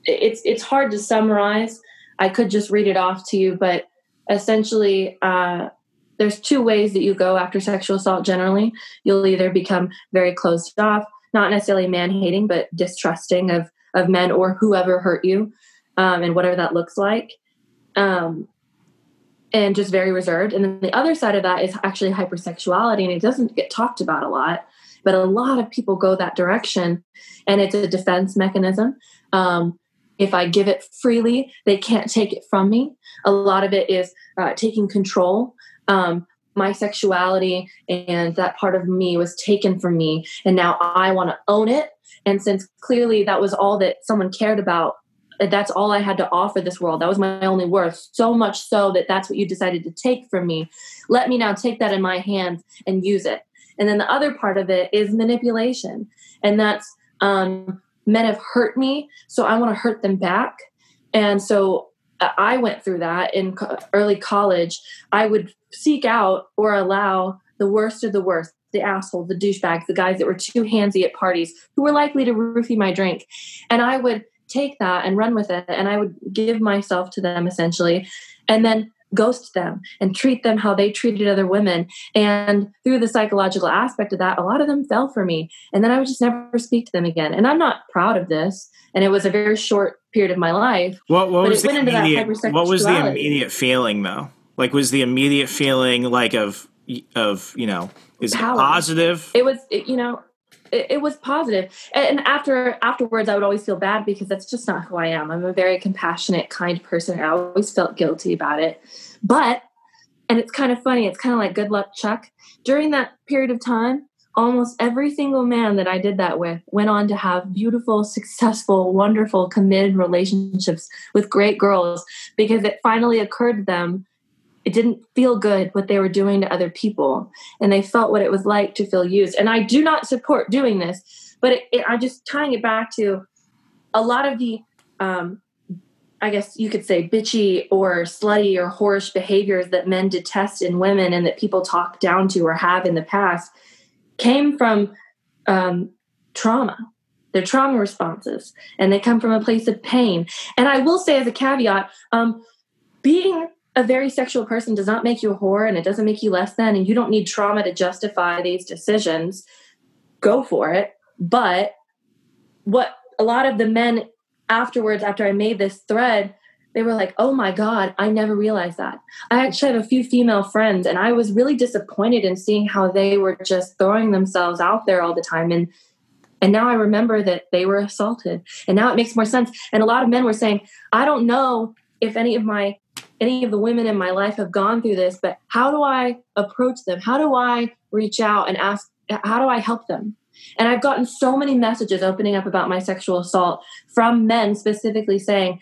it's it's hard to summarize. I could just read it off to you but essentially uh, there's two ways that you go after sexual assault generally. You'll either become very closed off not necessarily man hating but distrusting of of men or whoever hurt you um, and whatever that looks like um, and just very reserved. And then the other side of that is actually hypersexuality and it doesn't get talked about a lot but a lot of people go that direction and it's a defense mechanism. Um, if i give it freely they can't take it from me. A lot of it is uh, taking control. Um, my sexuality and that part of me was taken from me and now i want to own it. And since clearly that was all that someone cared about that's all i had to offer this world. That was my only worth. So much so that that's what you decided to take from me. Let me now take that in my hands and use it. And then the other part of it is manipulation. And that's um, men have hurt me so i want to hurt them back and so uh, I went through that in early college. I would seek out or allow the worst of the worst, the assholes, the douchebags, the guys that were too handsy at parties, who were likely to roofie my drink. And I would take that and run with it. And I would give myself to them essentially. And then ghost them and treat them how they treated other women. And through the psychological aspect of that, a lot of them fell for me. And then I would just never speak to them again. And I'm not proud of this. And it was a very short period of my life. What, what was the immediate, what was the immediate feeling though? Like was the immediate feeling like of of, you know, is Power. it positive? It was it, you know, it, it, was positive. And after afterwards i would always feel bad because that's just not who i am. I'm a very compassionate kind person. I always felt guilty about it. But and it's kind of funny it's kind of like good luck chuck. During that period of time almost every single man that i did that with went on to have beautiful successful wonderful committed relationships with great girls because it finally occurred to them it didn't feel good what they were doing to other people and they felt what it was like to feel used. And i do not support doing this but it, it, i'm just tying it back to a lot of the um, i guess you could say bitchy or slutty or whorish behaviors that men detest in women and that people talk down to or have in the past came from um, trauma. Their trauma responses and they come from a place of pain. And i will say as a caveat um, being a very sexual person does not make you a whore and it doesn't make you less than, and you don't need trauma to justify these decisions. Go for it. But what a lot of the men afterwards, after I made this thread, they were like, oh my God, I never realized that. I actually have a few female friends, and I was really disappointed in seeing how they were just throwing themselves out there all the time. And and now I remember that they were assaulted. And now it makes more sense. And a lot of men were saying, I don't know if any of my any of the women in my life have gone through this, but how do I approach them? How do I reach out and ask, how do I help them? And I've gotten so many messages opening up about my sexual assault from men specifically saying,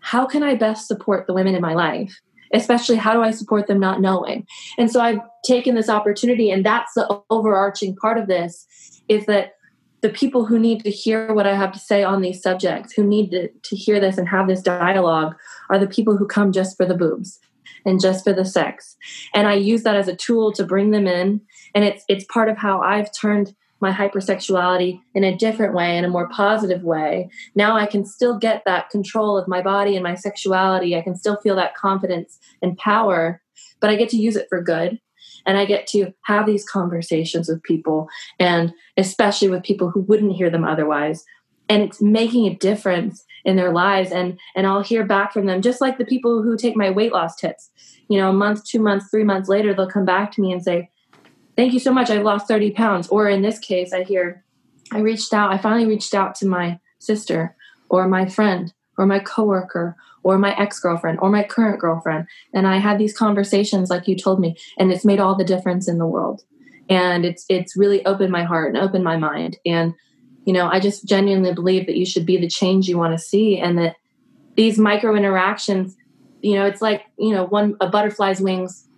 how can I best support the women in my life? Especially, how do I support them not knowing? And so I've taken this opportunity, and that's the overarching part of this is that the people who need to hear what I have to say on these subjects, who need to, to hear this and have this dialogue, are the people who come just for the boobs and just for the sex. And I use that as a tool to bring them in. And it's it's part of how I've turned my hypersexuality in a different way, in a more positive way. Now I can still get that control of my body and my sexuality. I can still feel that confidence and power, but I get to use it for good and I get to have these conversations with people and especially with people who wouldn't hear them otherwise. And it's making a difference in their lives and and I'll hear back from them just like the people who take my weight loss tips. You know a month two months three months later they'll come back to me and say thank you so much I've lost 30 pounds. Or in this case I hear I reached out I finally reached out to my sister or my friend or my coworker or my ex-girlfriend or my current girlfriend and i had these conversations like you told me and it's made all the difference in the world. And it's it's really opened my heart and opened my mind. And you know i just genuinely believe that you should be the change you want to see and that these micro interactions you know it's like you know one a butterfly's wings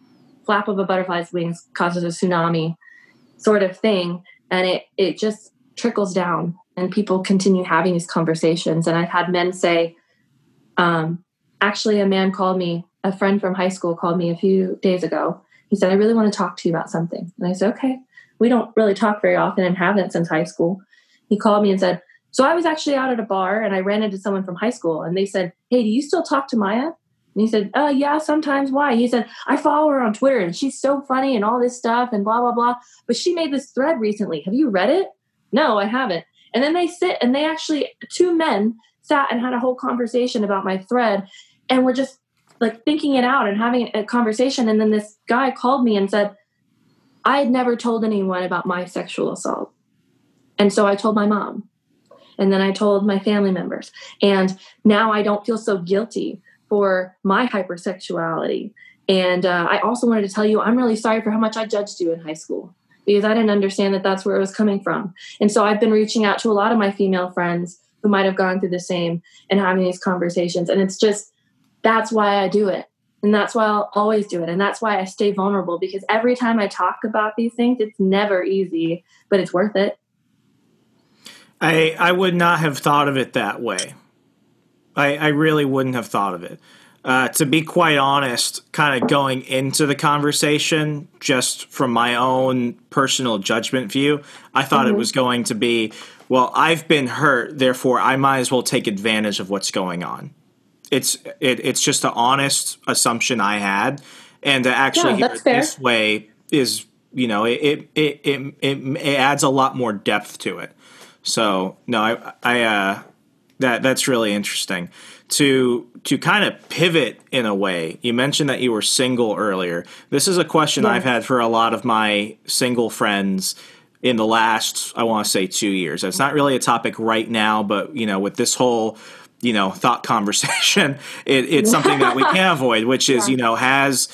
flap of a butterfly's wings causes a tsunami sort of thing and it it just trickles down and people continue having these conversations and i've had men say um, actually, a man called me, a friend from high school called me a few days ago. He said, I really want to talk to you about something. And I said, okay. We don't really talk very often and haven't since high school. He called me and said, So I was actually out at a bar and I ran into someone from high school and they said, Hey, do you still talk to Maya? And he said, uh, yeah, sometimes. Why? He said, I follow her on Twitter and she's so funny and all this stuff and blah, blah, blah. But she made this thread recently. Have you read it? No, I haven't. And then they sit and they actually, two men sat and had a whole conversation about my thread and we're just like thinking it out and having a conversation. And then this guy called me and said i had never told anyone about my sexual assault. And so i told my mom. And then i told my family members. And now i don't feel so guilty for my hypersexuality. And uh, I also wanted to tell you, I'm really sorry for how much I judged you in high school because I didn't understand that that's where it was coming from. And so I've been reaching out to a lot of my female friends who might have gone through the same and having these conversations. And it's just, that's why I do it. And that's why I'll always do it. And that's why I stay vulnerable because every time I talk about these things, it's never easy, but it's worth it. I I would not have thought of it that way. I, I really wouldn't have thought of it. Uh, to be quite honest, kind of going into the conversation, just from my own personal judgment view, I thought mm-hmm. it was going to be, well, I've been hurt, therefore I might as well take advantage of what's going on. It's it, it's just an honest assumption I had, and to actually yeah, hear it fair. this way is, you know, it it, it it it adds a lot more depth to it. So no, I I uh, that that's really interesting to to kind of pivot in a way. You mentioned that you were single earlier. This is a question yeah. I've had for a lot of my single friends in the last I want to say 2 years. It's not really a topic right now, but you know, with this whole you know thought [LAUGHS] conversation, it, it's something that we can't [LAUGHS] avoid, which is yeah. you know has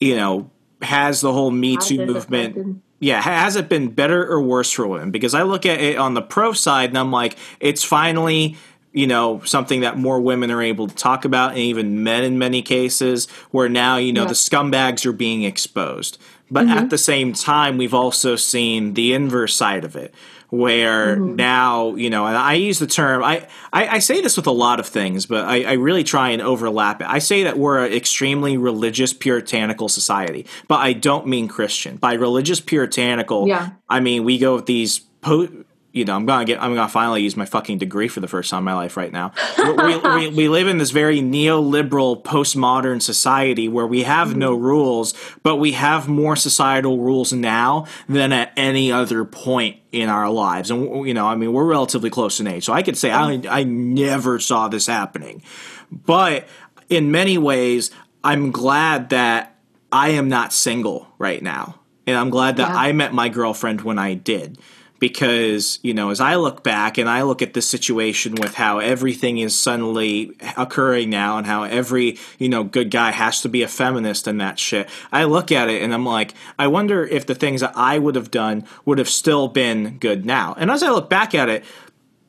you know has the whole Me Too movement. Affected yeah, has it been better or worse for women? Because I look at it on the pro side and I'm like, it's finally you know something that more women are able to talk about and even men in many cases where now you know yeah. the scumbags are being exposed but mm-hmm. at the same time we've also seen the inverse side of it where mm-hmm. now you know and i use the term I, I, I say this with a lot of things but I, I, really try and overlap it i say that we're an extremely religious puritanical society but i don't mean christian by religious puritanical yeah. i mean we go with these po- you know, I'm gonna get, I'm gonna finally use my fucking degree for the first time in my life right now. we, [LAUGHS] we, we, live in this very neoliberal, postmodern society where we have no mm-hmm. rules, but we have more societal rules now than at any other point in our lives. And you know, I mean, we're relatively close in age, so I could say I, I never saw this happening. But in many ways, I'm glad that I am not single right now, and I'm glad that yeah. I met my girlfriend when I did because you know as i look back and i look at this situation with how everything is suddenly occurring now and how every you know good guy has to be a feminist and that shit i look at it and i'm like i wonder if the things that i would have done would have still been good now and as i look back at it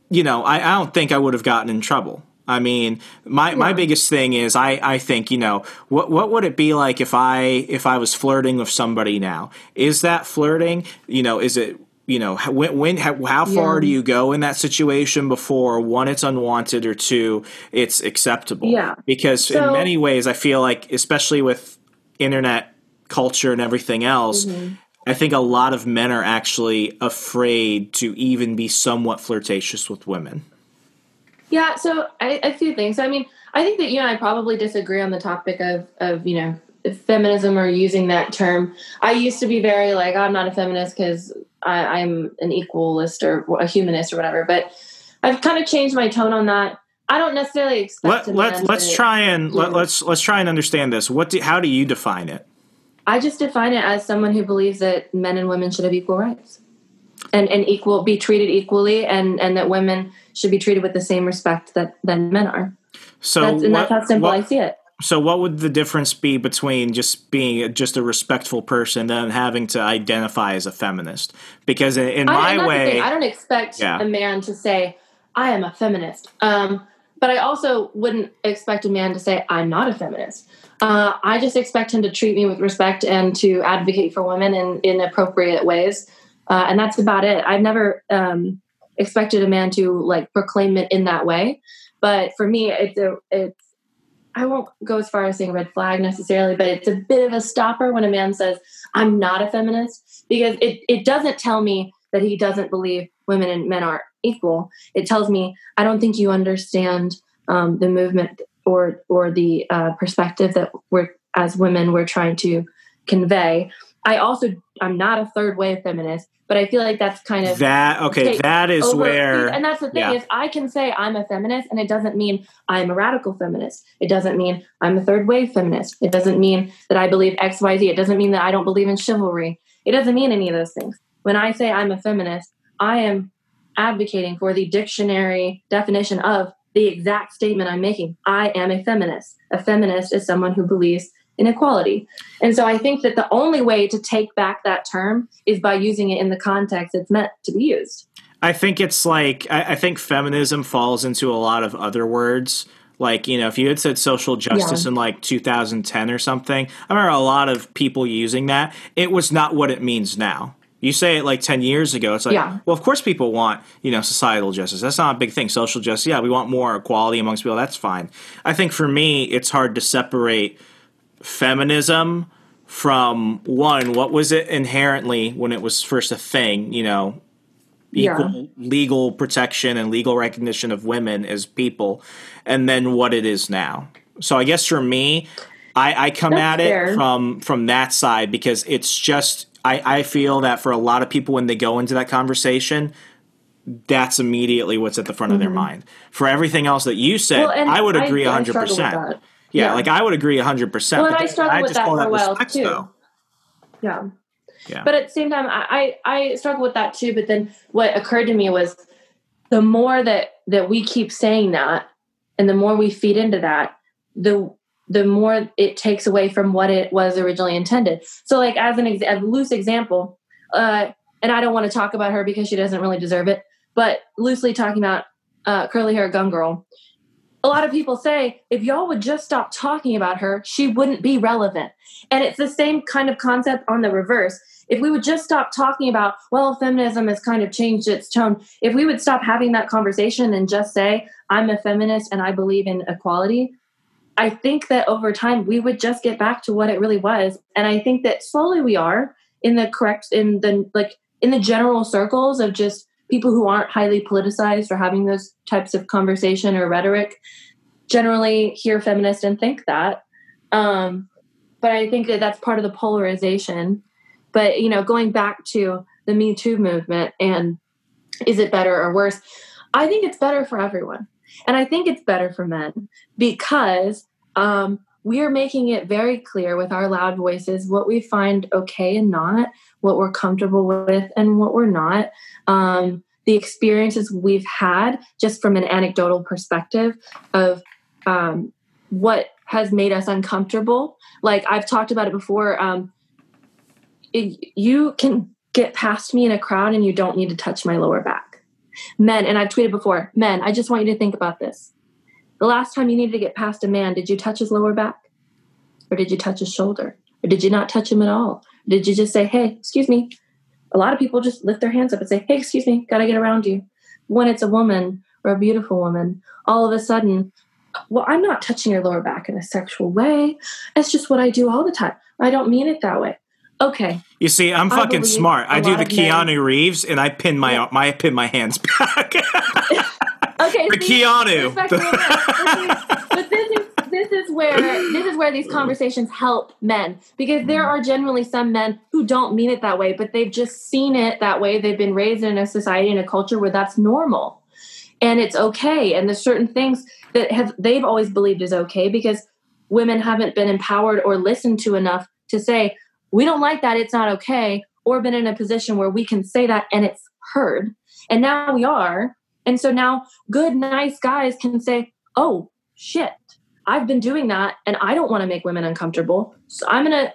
you know i, I don't think i would have gotten in trouble I mean, my, yeah. my biggest thing is I, I think you know what what would it be like if I if I was flirting with somebody now? Is that flirting? You know, is it you know when, when how, how far yeah. do you go in that situation before one it's unwanted or two it's acceptable yeah because so, in many ways i feel like especially with internet culture and everything else mm-hmm. i think a lot of men are actually afraid to even be somewhat flirtatious with women yeah so I, a few things i mean i think that you and i probably disagree on the topic of of you know feminism or using that term. I used to be very like, I'm not a feminist because I'm an equalist or a humanist or whatever. But I've kind of changed my tone on that. I don't necessarily expect. Let, let, let's to, try and let, let's let's try and understand this. What do, how do you define it? I just define it as someone who believes that men and women should have equal rights and and equal be treated equally, and and that women should be treated with the same respect that that men are. So that's, and what, that's how simple what, I see it. So, what would the difference be between just being just a respectful person and having to identify as a feminist? Because in my I, way, I don't expect yeah. a man to say, "I am a feminist," um, but I also wouldn't expect a man to say, "I'm not a feminist." Uh, I just expect him to treat me with respect and to advocate for women in in appropriate ways, uh, and that's about it. I've never um, expected a man to like proclaim it in that way, but for me, it's a it's I won't go as far as saying red flag necessarily, but it's a bit of a stopper when a man says, I'm not a feminist, because it, it doesn't tell me that he doesn't believe women and men are equal. It tells me, I don't think you understand um, the movement or, or the uh, perspective that we're, as women, we're trying to convey. I also, I'm not a third wave feminist, but I feel like that's kind of that. Okay, that is over, where, and that's the thing yeah. is, I can say I'm a feminist, and it doesn't mean I'm a radical feminist. It doesn't mean I'm a third wave feminist. It doesn't mean that I believe X, Y, Z. It doesn't mean that I don't believe in chivalry. It doesn't mean any of those things. When I say I'm a feminist, I am advocating for the dictionary definition of the exact statement I'm making. I am a feminist. A feminist is someone who believes inequality. And so I think that the only way to take back that term is by using it in the context it's meant to be used. I think it's like I, I think feminism falls into a lot of other words. Like, you know, if you had said social justice Yeah. in like 2010 or something, I remember a lot of people using that. It was not what it means now. You say it like 10 years ago, it's like, Yeah. well, of course people want, you know, societal justice. That's not a big thing. Social justice, yeah, we want more equality amongst people. That's fine. I think for me, it's hard to separate feminism from one, what was it inherently when it was first a thing, you know, equal legal protection and legal recognition of women as people, and then what it is now. So I guess for me, I, I come That's at it fair. from from that side because it's just I, I feel that for a lot of people when they go into that conversation, that's immediately what's at the front of their mind. For everything else that you said, Mm-hmm. Well, I would agree I hundred struggle with percent. that. Yeah, Yeah. like I would agree hundred percent. Well, and I struggled with that for a while, too. Though. Yeah. Yeah. But at the same time, I, I, I struggle with that too. But then what occurred to me was the more that, that we keep saying that and the more we feed into that, the the more it takes away from what it was originally intended. So like as an ex- a loose example, uh, and I don't want to talk about her because she doesn't really deserve it, but loosely talking about uh, curly hair gun girl. A lot of people say if y'all would just stop talking about her, she wouldn't be relevant. And it's the same kind of concept on the reverse. If we would just stop talking about, well, feminism has kind of changed its tone, if we would stop having that conversation and just say, I'm a feminist and I believe in equality, I think that over time we would just get back to what it really was. And I think that slowly we are in the correct, in the like, in the general circles of just people who aren't highly politicized or having those types of conversation or rhetoric generally hear feminist and think that. Um, but I think that that's part of the polarization. But you know, going back to the Me Too movement and is it better or worse? I think it's better for everyone, and I think it's better for men because um, we are making it very clear with our loud voices what we find okay and not, what we're comfortable with and what we're not. Um, the experiences we've had, just from an anecdotal perspective, of um, what has made us uncomfortable. Like I've talked about it before. Um, it, you can get past me in a crowd and you don't need to touch my lower back. Men, and I've tweeted before, men, I just want you to think about this. The last time you needed to get past a man, did you touch his lower back? Or did you touch his shoulder? Or did you not touch him at all? Did you just say, hey, excuse me? A lot of people just lift their hands up and say, hey, excuse me, gotta get around you. When it's a woman or a beautiful woman, all of a sudden, well, I'm not touching your lower back in a sexual way. It's just what I do all the time. I don't mean it that way. Okay. You see, I'm fucking believe smart. I do the of men- Keanu Reeves, and I pin my Yeah. my I pin my hands back. [LAUGHS] Okay. For see, Keanu. but this is this is where this is where these conversations help men because there mm. are generally some men who don't mean it that way, but they've just seen it that way. They've been raised in a society and a culture where that's normal, and it's okay. And there's certain things that have they've always believed is okay because women haven't been empowered or listened to enough to say we don't like that. It's not okay, or been in a position where we can say that and it's heard. And now we are. And so now good, nice guys can say, oh, shit, I've been doing that and I don't want to make women uncomfortable. So I'm going to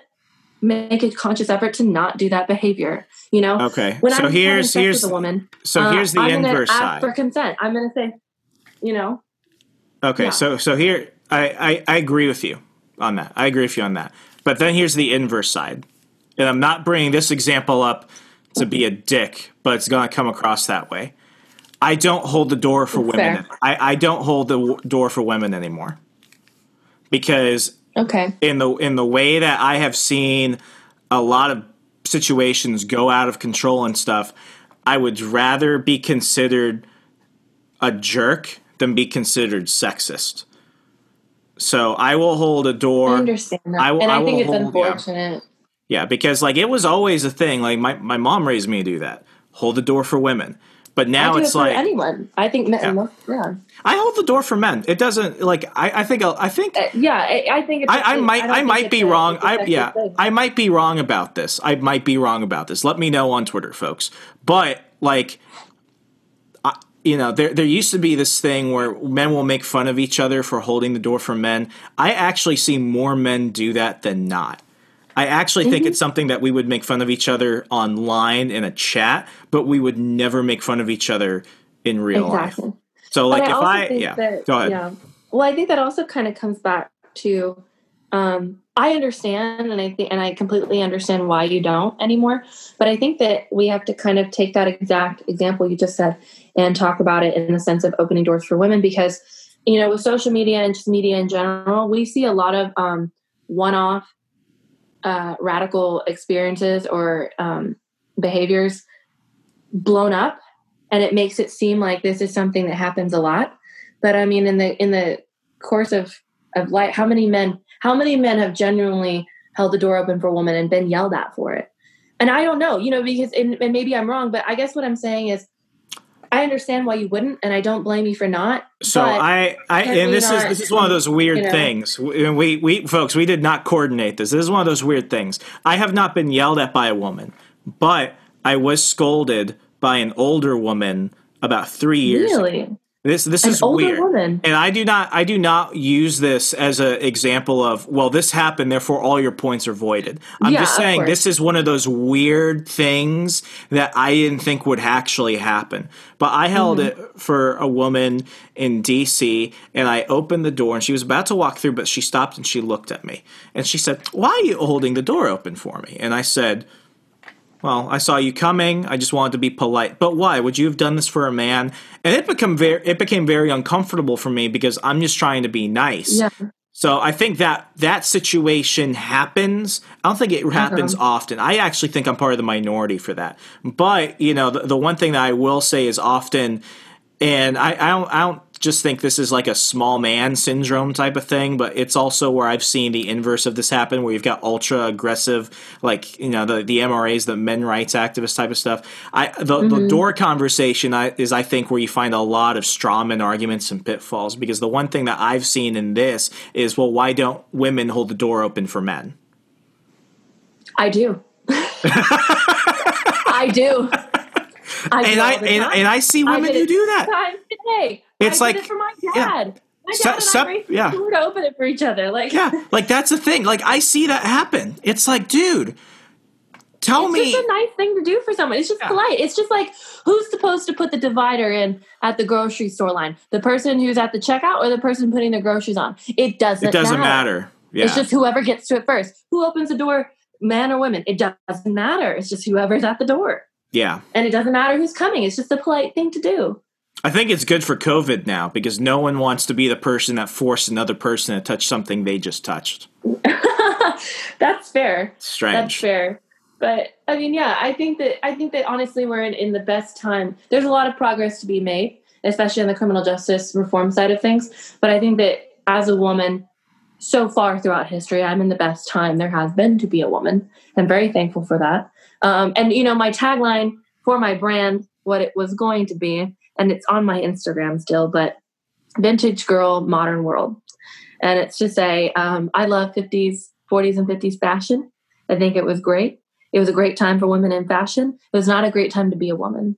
make a conscious effort to not do that behavior. You know? okay, When so I'm here's here's with a woman, so uh, here's the I'm inverse ask side. for consent. I'm going to say, you know, Okay, Yeah. so so here I, I I agree with you on that. I agree with you on that. But then here's the inverse side, and I'm not bringing this example up to be a dick, but it's gonna come across that way. I don't hold the door for That's women. fair. I, I don't hold the w- door for women anymore because okay. in the in the way that I have seen a lot of situations go out of control and stuff, I would rather be considered a jerk than be considered sexist. So I will hold a door. I understand that. I will- and I I, think it's hold- yeah. unfortunate. Yeah, because like it was always a thing. Like my, my mom raised me to do that. Hold the door for women. But now I it's like anyone. I think men, Yeah. yeah. I hold the door for men. It doesn't like I, I think I think Uh, yeah, I, I think it's I, I might don't I, might be wrong. I yeah. I might be wrong about this. I might be wrong about this. Let me know on Twitter, folks. But like, I, you know, there there used to be this thing where men will make fun of each other for holding the door for men. I actually see more men do that than not. I actually think Mm-hmm. it's something that we would make fun of each other online in a chat, but we would never make fun of each other in real Exactly. life. So like But if I yeah, that- go ahead. Yeah. Well, I think that also kind of comes back to um, I understand and I think and I completely understand why you don't anymore. But I think that we have to kind of take that exact example you just said and talk about it in the sense of opening doors for women because you know with social media and just media in general, we see a lot of um, one-off uh, radical experiences or um, behaviors blown up and it makes it seem like this is something that happens a lot. But i mean in the in the course of of life how many men how many men have genuinely held the door open for a woman and been yelled at for it? And i don't know you know because and, and maybe i'm wrong but i guess what i'm saying is i understand why you wouldn't and i don't blame you for not So I, I, and this is this is one of those weird you know- things. We, we, we, folks, we did not coordinate this. This is one of those weird things. I have not been yelled at by a woman, but I was scolded by an older woman about three years. ago. This this An is weird, woman? and I do not I do not use this as an example of well this happened therefore all your points are voided. I'm Yeah, just saying this is one of those weird things that I didn't think would actually happen. But I held Mm-hmm. it for a woman in DC, and I opened the door, and she was about to walk through, but she stopped and she looked at me, and she said, "Why are you holding the door open for me?" And I said. Well, I saw you coming. I just wanted to be polite. But why? Would you have done this for a man? And it become very it became very uncomfortable for me because I'm just trying to be nice. yeah So I think that that situation happens. I don't think it happens uh-huh. often. I actually think I'm part of the minority for that. But you know, the, the one thing that I will say is often, and I, I don't I don't just think this is like a small man syndrome type of thing, but it's also where I've seen the inverse of this happen, where you've got ultra aggressive, like you know the the MRAs, the men rights activist type of stuff. I the, the mm-hmm. door conversation I, is I think where you find a lot of strawman arguments and pitfalls because the one thing that I've seen in this is well, why don't women hold the door open for men? i do [LAUGHS] i do I do And I and, and I see women who do that. Times today. It's I like- it for my yeah. dad. My dad sep- and I raced yeah. door to open it for each other. Like, Yeah, like that's the thing. Like I see that happen. It's like, dude, tell me. it's me. just a nice thing to do for someone. It's just Yeah. polite. It's just like who's supposed to put the divider in at the grocery store line? The person who's at the checkout or the person putting the groceries on? It doesn't. it doesn't matter. Yeah. It's just whoever gets to it first. Who opens the door, man or women? It doesn't matter. It's just whoever's at the door. yeah. And it doesn't matter who's coming. It's just a polite thing to do. I think it's good for COVID now because no one wants to be the person that forced another person to touch something they just touched. [LAUGHS] That's fair. Strange. That's fair. But I mean, yeah, I think that I think that honestly we're in, in the best time. There's a lot of progress to be made, especially on the criminal justice reform side of things. But I think that as a woman, so far throughout history, I'm in the best time there has been to be a woman. I'm very thankful for that. Um, and you know, my tagline for my brand, what it was going to be, and it's on my Instagram still, but vintage girl, modern world. And it's to say, um, I love 50s, 40s, and 50s fashion. I think it was great. It was a great time for women in fashion. It was not a great time to be a woman.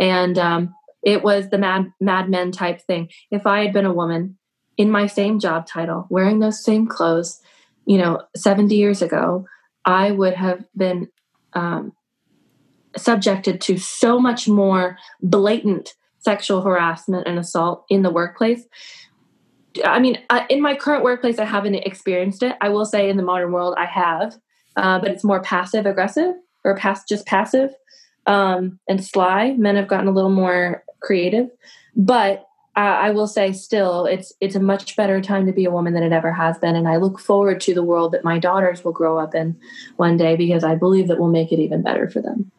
And um, it was the mad, mad men type thing. If I had been a woman in my same job title, wearing those same clothes, you know, 70 years ago, I would have been um, subjected to so much more blatant sexual harassment and assault in the workplace. I mean, I, in my current workplace, I haven't experienced it. I will say in the modern world, I have, uh, but it's more passive aggressive or pass just passive um, and sly. Men have gotten a little more creative, but uh, I will say still, it's it's a much better time to be a woman than it ever has been, and I look forward to the world that my daughters will grow up in one day because I believe that we'll make it even better for them.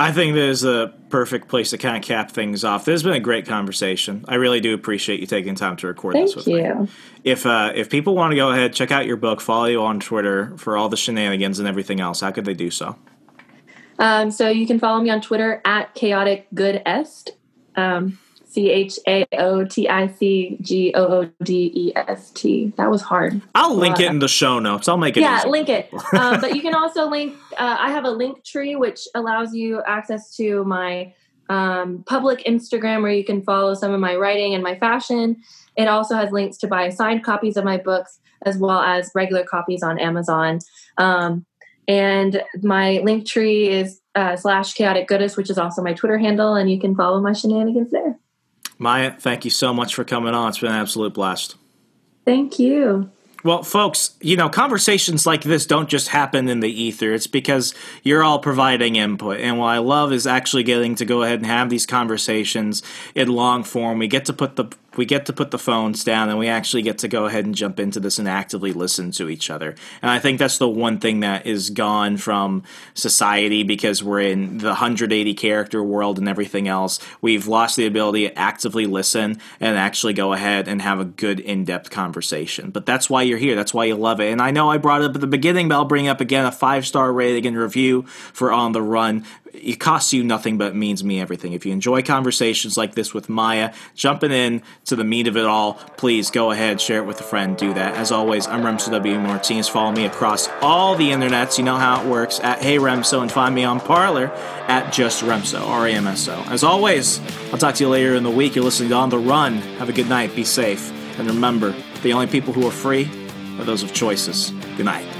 I think this is a perfect place to kind of cap things off. This has been a great conversation. I really do appreciate you taking time to record this Thank with me. you. If uh, if people want to go ahead, check out your book, follow you on Twitter for all the shenanigans and everything else, how could they do so? Um, so you can follow me on Twitter at chaotic goodest. Um, C H A O T I C G O O D E S T. That was hard. I'll link it in the show notes. I'll make it yeah, link it. um, [LAUGHS] but you can also link. Uh, I have a Linktree which allows you access to my um, public Instagram where you can follow some of my writing and my fashion. It also has links to buy signed copies of my books as well as regular copies on Amazon. Um, and my Linktree is uh, slash chaotic goodness, which is also my Twitter handle, and you can follow my shenanigans there. Maya, thank you so much for coming on. It's been an absolute blast. Thank you. Well, folks, you know, conversations like this don't just happen in the ether. It's because you're all providing input. And what I love is actually getting to go ahead and have these conversations in long form. We get to put the we get to put the phones down and we actually get to go ahead and jump into this and actively listen to each other. And I think that's the one thing that is gone from society because we're in the 180 character world and everything else. We've lost the ability to actively listen and actually go ahead and have a good in depth conversation. But that's why you're here. That's why you love it. And I know I brought it up at the beginning, but I'll bring up again a five star rating and review for On the Run it costs you nothing but means me everything. If you enjoy conversations like this with Maya, jumping in to the meat of it all, please go ahead, share it with a friend, do that. As always, I'm Remso W. Martinez. Follow me across all the internets. You know how it works at Hey Remso and find me on Parler at Just Remso, R A M S O. As always, I'll talk to you later in the week. You're listening to On the Run. Have a good night. Be safe. And remember, the only people who are free are those of choices. Good night.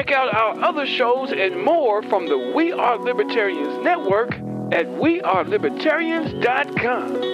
Check out our other shows and more from the We Are Libertarians Network at wearelibertarians.com.